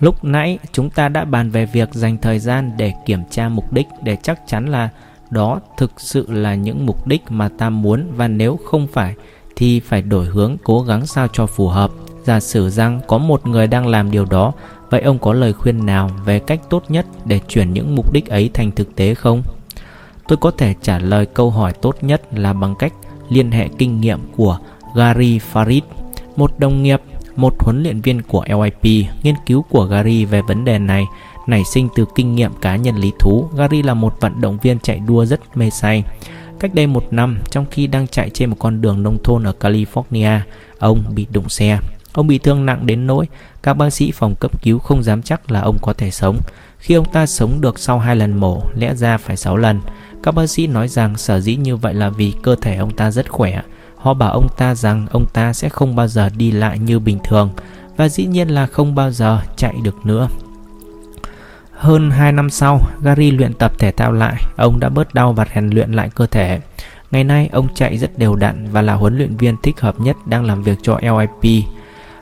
Speaker 2: Lúc nãy chúng ta đã bàn về việc dành thời gian để kiểm tra mục đích để chắc chắn là đó thực sự là những mục đích mà ta muốn và nếu không phải thì phải đổi hướng cố gắng sao cho phù hợp. Giả sử rằng có một người đang làm điều đó Vậy ông có lời khuyên nào về cách tốt nhất để chuyển những mục đích ấy thành thực tế không? Tôi có thể trả lời câu hỏi tốt nhất là bằng cách liên hệ kinh nghiệm của Gary Farid, một đồng nghiệp, một huấn luyện viên của LIP. Nghiên cứu của Gary về vấn đề này nảy sinh từ kinh nghiệm cá nhân lý thú. Gary là một vận động viên chạy đua rất mê say. Cách đây một năm, trong khi đang chạy trên một con đường nông thôn ở California, ông bị đụng xe. Ông bị thương nặng đến nỗi các bác sĩ phòng cấp cứu không dám chắc là ông có thể sống. Khi ông ta sống được sau hai lần mổ, lẽ ra phải 6 lần. Các bác sĩ nói rằng sở dĩ như vậy là vì cơ thể ông ta rất khỏe. Họ bảo ông ta rằng ông ta sẽ không bao giờ đi lại như bình thường và dĩ nhiên là không bao giờ chạy được nữa. Hơn 2 năm sau, Gary luyện tập thể thao lại, ông đã bớt đau và rèn luyện lại cơ thể. Ngày nay, ông chạy rất đều đặn và là huấn luyện viên thích hợp nhất đang làm việc cho LIP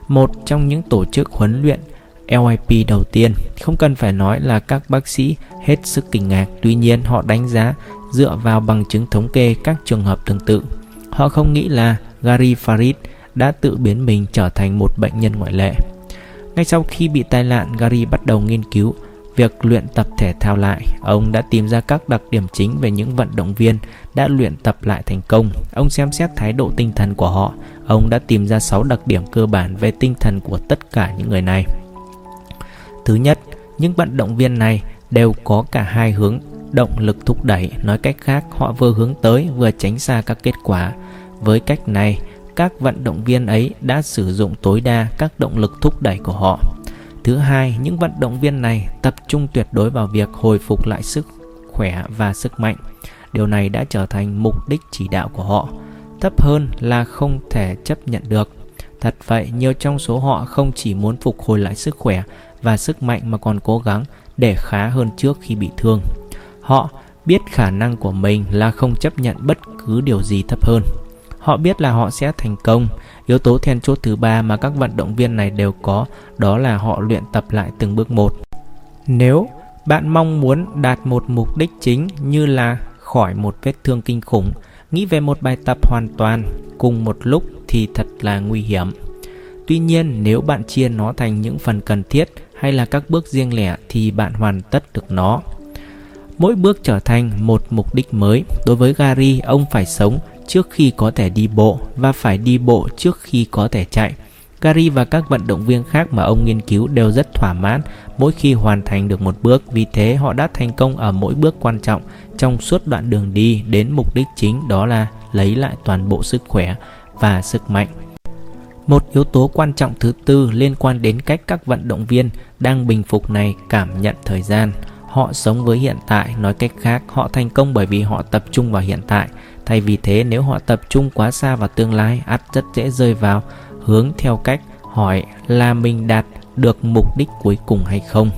Speaker 2: một trong những tổ chức huấn luyện LIP đầu tiên. Không cần phải nói là các bác sĩ hết sức kinh ngạc, tuy nhiên họ đánh giá dựa vào bằng chứng thống kê các trường hợp tương tự. Họ không nghĩ là Gary Farid đã tự biến mình trở thành một bệnh nhân ngoại lệ. Ngay sau khi bị tai nạn, Gary bắt đầu nghiên cứu việc luyện tập thể thao lại. Ông đã tìm ra các đặc điểm chính về những vận động viên đã luyện tập lại thành công. Ông xem xét thái độ tinh thần của họ ông đã tìm ra 6 đặc điểm cơ bản về tinh thần của tất cả những người này. Thứ nhất, những vận động viên này đều có cả hai hướng động lực thúc đẩy, nói cách khác họ vừa hướng tới vừa tránh xa các kết quả. Với cách này, các vận động viên ấy đã sử dụng tối đa các động lực thúc đẩy của họ. Thứ hai, những vận động viên này tập trung tuyệt đối vào việc hồi phục lại sức khỏe và sức mạnh. Điều này đã trở thành mục đích chỉ đạo của họ thấp hơn là không thể chấp nhận được. Thật vậy, nhiều trong số họ không chỉ muốn phục hồi lại sức khỏe và sức mạnh mà còn cố gắng để khá hơn trước khi bị thương. Họ biết khả năng của mình là không chấp nhận bất cứ điều gì thấp hơn. Họ biết là họ sẽ thành công. Yếu tố then chốt thứ ba mà các vận động viên này đều có đó là họ luyện tập lại từng bước một. Nếu bạn mong muốn đạt một mục đích chính như là khỏi một vết thương kinh khủng Nghĩ về một bài tập hoàn toàn cùng một lúc thì thật là nguy hiểm. Tuy nhiên, nếu bạn chia nó thành những phần cần thiết hay là các bước riêng lẻ thì bạn hoàn tất được nó. Mỗi bước trở thành một mục đích mới. Đối với Gary, ông phải sống trước khi có thể đi bộ và phải đi bộ trước khi có thể chạy. Gary và các vận động viên khác mà ông nghiên cứu đều rất thỏa mãn mỗi khi hoàn thành được một bước, vì thế họ đã thành công ở mỗi bước quan trọng trong suốt đoạn đường đi đến mục đích chính đó là lấy lại toàn bộ sức khỏe và sức mạnh. Một yếu tố quan trọng thứ tư liên quan đến cách các vận động viên đang bình phục này cảm nhận thời gian. Họ sống với hiện tại, nói cách khác, họ thành công bởi vì họ tập trung vào hiện tại. Thay vì thế, nếu họ tập trung quá xa vào tương lai, ắt rất dễ rơi vào hướng theo cách hỏi là mình đạt được mục đích cuối cùng hay không.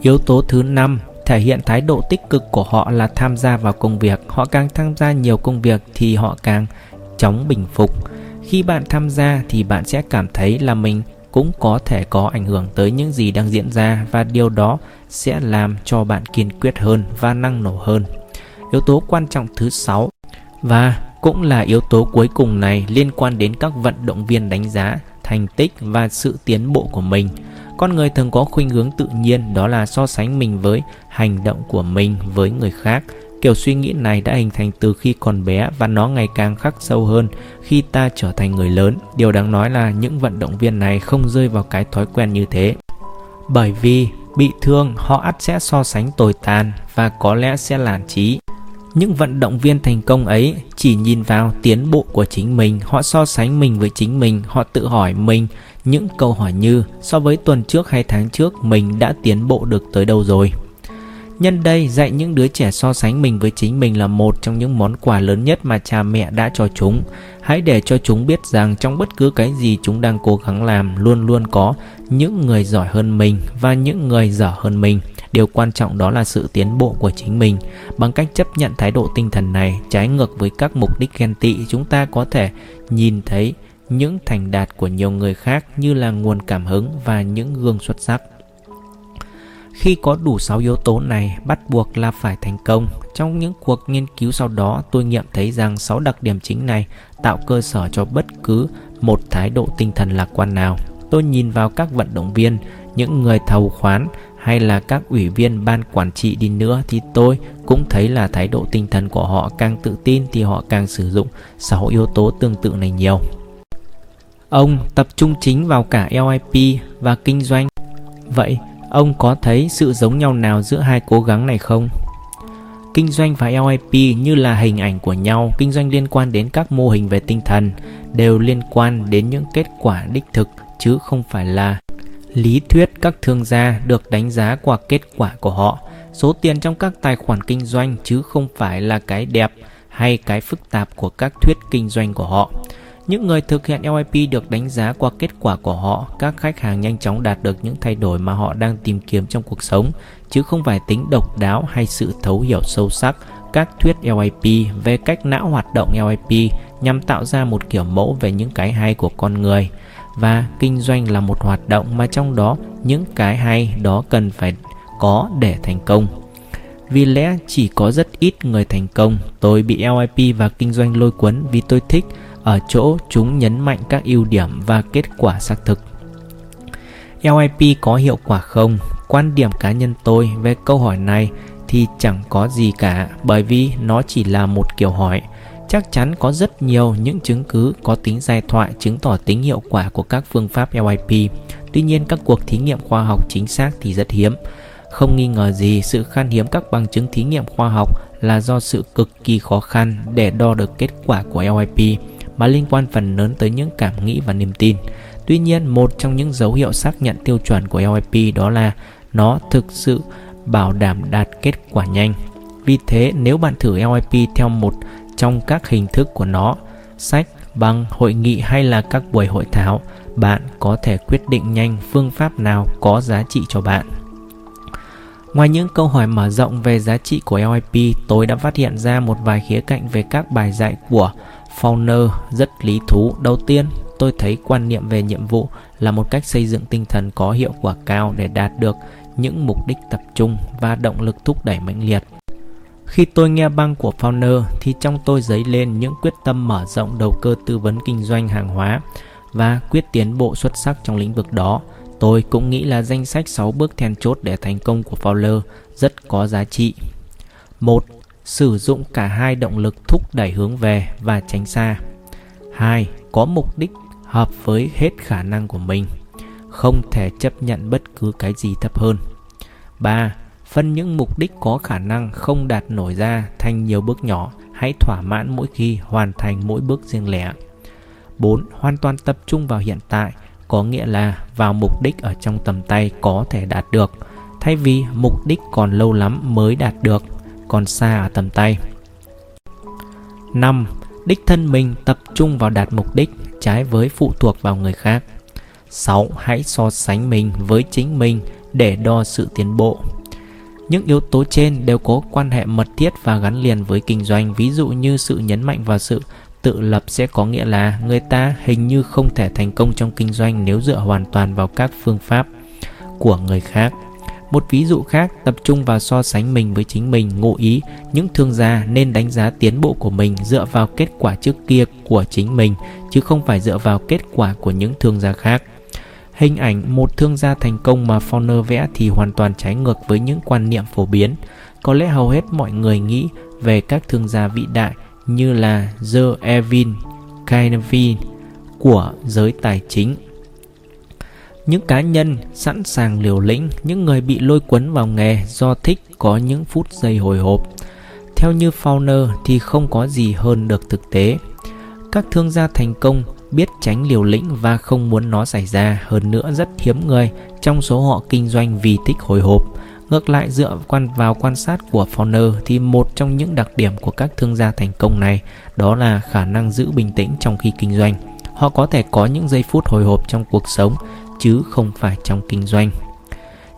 Speaker 2: Yếu tố thứ năm thể hiện thái độ tích cực của họ là tham gia vào công việc. Họ càng tham gia nhiều công việc thì họ càng chóng bình phục. Khi bạn tham gia thì bạn sẽ cảm thấy là mình cũng có thể có ảnh hưởng tới những gì đang diễn ra và điều đó sẽ làm cho bạn kiên quyết hơn và năng nổ hơn. Yếu tố quan trọng thứ sáu, và cũng là yếu tố cuối cùng này liên quan đến các vận động viên đánh giá, thành tích và sự tiến bộ của mình. Con người thường có khuynh hướng tự nhiên, đó là so sánh mình với hành động của mình với người khác. Kiểu suy nghĩ này đã hình thành từ khi còn bé và nó ngày càng khắc sâu hơn khi ta trở thành người lớn. Điều đáng nói là những vận động viên này không rơi vào cái thói quen như thế. Bởi vì bị thương, họ ắt sẽ so sánh tồi tàn và có lẽ sẽ lản trí những vận động viên thành công ấy chỉ nhìn vào tiến bộ của chính mình, họ so sánh mình với chính mình, họ tự hỏi mình những câu hỏi như so với tuần trước hay tháng trước mình đã tiến bộ được tới đâu rồi. Nhân đây, dạy những đứa trẻ so sánh mình với chính mình là một trong những món quà lớn nhất mà cha mẹ đã cho chúng. Hãy để cho chúng biết rằng trong bất cứ cái gì chúng đang cố gắng làm luôn luôn có những người giỏi hơn mình và những người dở hơn mình. Điều quan trọng đó là sự tiến bộ của chính mình. Bằng cách chấp nhận thái độ tinh thần này trái ngược với các mục đích ghen tị, chúng ta có thể nhìn thấy những thành đạt của nhiều người khác như là nguồn cảm hứng và những gương xuất sắc. Khi có đủ 6 yếu tố này, bắt buộc là phải thành công. Trong những cuộc nghiên cứu sau đó, tôi nghiệm thấy rằng 6 đặc điểm chính này tạo cơ sở cho bất cứ một thái độ tinh thần lạc quan nào. Tôi nhìn vào các vận động viên, những người thầu khoán hay là các ủy viên ban quản trị đi nữa thì tôi cũng thấy là thái độ tinh thần của họ càng tự tin thì họ càng sử dụng 6 yếu tố tương tự này nhiều. Ông tập trung chính vào cả LIP và kinh doanh. Vậy, ông có thấy sự giống nhau nào giữa hai cố gắng này không? Kinh doanh và LIP như là hình ảnh của nhau, kinh doanh liên quan đến các mô hình về tinh thần, đều liên quan đến những kết quả đích thực chứ không phải là lý thuyết các thương gia được đánh giá qua kết quả của họ, số tiền trong các tài khoản kinh doanh chứ không phải là cái đẹp hay cái phức tạp của các thuyết kinh doanh của họ. Những người thực hiện LIP được đánh giá qua kết quả của họ, các khách hàng nhanh chóng đạt được những thay đổi mà họ đang tìm kiếm trong cuộc sống, chứ không phải tính độc đáo hay sự thấu hiểu sâu sắc. Các thuyết LIP về cách não hoạt động LIP nhằm tạo ra một kiểu mẫu về những cái hay của con người. Và kinh doanh là một hoạt động mà trong đó những cái hay đó cần phải có để thành công. Vì lẽ chỉ có rất ít người thành công, tôi bị LIP và kinh doanh lôi cuốn vì tôi thích ở chỗ chúng nhấn mạnh các ưu điểm và kết quả xác thực. LIP có hiệu quả không? Quan điểm cá nhân tôi về câu hỏi này thì chẳng có gì cả, bởi vì nó chỉ là một kiểu hỏi chắc chắn có rất nhiều những chứng cứ có tính giai thoại chứng tỏ tính hiệu quả của các phương pháp LIP. Tuy nhiên, các cuộc thí nghiệm khoa học chính xác thì rất hiếm. Không nghi ngờ gì, sự khan hiếm các bằng chứng thí nghiệm khoa học là do sự cực kỳ khó khăn để đo được kết quả của LIP mà liên quan phần lớn tới những cảm nghĩ và niềm tin. Tuy nhiên, một trong những dấu hiệu xác nhận tiêu chuẩn của LIP đó là nó thực sự bảo đảm đạt kết quả nhanh. Vì thế, nếu bạn thử LIP theo một trong các hình thức của nó, sách, băng, hội nghị hay là các buổi hội thảo, bạn có thể quyết định nhanh phương pháp nào có giá trị cho bạn. Ngoài những câu hỏi mở rộng về giá trị của LIP, tôi đã phát hiện ra một vài khía cạnh về các bài dạy của Fauner rất lý thú. Đầu tiên, tôi thấy quan niệm về nhiệm vụ là một cách xây dựng tinh thần có hiệu quả cao để đạt được những mục đích tập trung và động lực thúc đẩy mãnh liệt. Khi tôi nghe băng của Fowler, thì trong tôi dấy lên những quyết tâm mở rộng đầu cơ tư vấn kinh doanh hàng hóa và quyết tiến bộ xuất sắc trong lĩnh vực đó. Tôi cũng nghĩ là danh sách 6 bước then chốt để thành công của Fowler rất có giá trị. 1. Sử dụng cả hai động lực thúc đẩy hướng về và tránh xa. 2. Có mục đích hợp với hết khả năng của mình. Không thể chấp nhận bất cứ cái gì thấp hơn. 3. Phân những mục đích có khả năng không đạt nổi ra thành nhiều bước nhỏ, hãy thỏa mãn mỗi khi hoàn thành mỗi bước riêng lẻ. 4. Hoàn toàn tập trung vào hiện tại, có nghĩa là vào mục đích ở trong tầm tay có thể đạt được, thay vì mục đích còn lâu lắm mới đạt được, còn xa ở tầm tay. 5. Đích thân mình tập trung vào đạt mục đích, trái với phụ thuộc vào người khác. 6. Hãy so sánh mình với chính mình để đo sự tiến bộ. Những yếu tố trên đều có quan hệ mật thiết và gắn liền với kinh doanh, ví dụ như sự nhấn mạnh vào sự tự lập sẽ có nghĩa là người ta hình như không thể thành công trong kinh doanh nếu dựa hoàn toàn vào các phương pháp của người khác. Một ví dụ khác tập trung vào so sánh mình với chính mình, ngụ ý những thương gia nên đánh giá tiến bộ của mình dựa vào kết quả trước kia của chính mình chứ không phải dựa vào kết quả của những thương gia khác. Hình ảnh một thương gia thành công mà Fowler vẽ thì hoàn toàn trái ngược với những quan niệm phổ biến. Có lẽ hầu hết mọi người nghĩ về các thương gia vĩ đại như là The Evin Carnegie của giới tài chính. Những cá nhân sẵn sàng liều lĩnh, những người bị lôi cuốn vào nghề do thích có những phút giây hồi hộp. Theo như fauner thì không có gì hơn được thực tế. Các thương gia thành công biết tránh liều lĩnh và không muốn nó xảy ra hơn nữa rất hiếm người trong số họ kinh doanh vì thích hồi hộp Ngược lại dựa quan vào quan sát của fauner thì một trong những đặc điểm của các thương gia thành công này đó là khả năng giữ bình tĩnh trong khi kinh doanh. Họ có thể có những giây phút hồi hộp trong cuộc sống chứ không phải trong kinh doanh.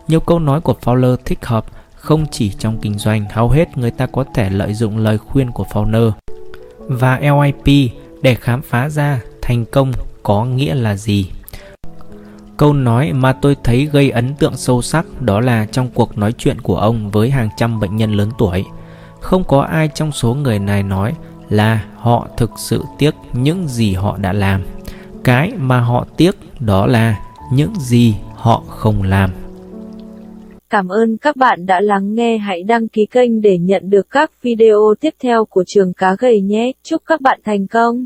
Speaker 2: Nhiều câu nói của Fowler thích hợp không chỉ trong kinh doanh, hầu hết người ta có thể lợi dụng lời khuyên của Fowler và LIP để khám phá ra thành công có nghĩa là gì. Câu nói mà tôi thấy gây ấn tượng sâu sắc đó là trong cuộc nói chuyện của ông với hàng trăm bệnh nhân lớn tuổi. Không có ai trong số người này nói là họ thực sự tiếc những gì họ đã làm. Cái mà họ tiếc đó là những gì họ không làm.
Speaker 1: Cảm ơn các bạn đã lắng nghe. Hãy đăng ký kênh để nhận được các video tiếp theo của trường cá gầy nhé. Chúc các bạn thành công.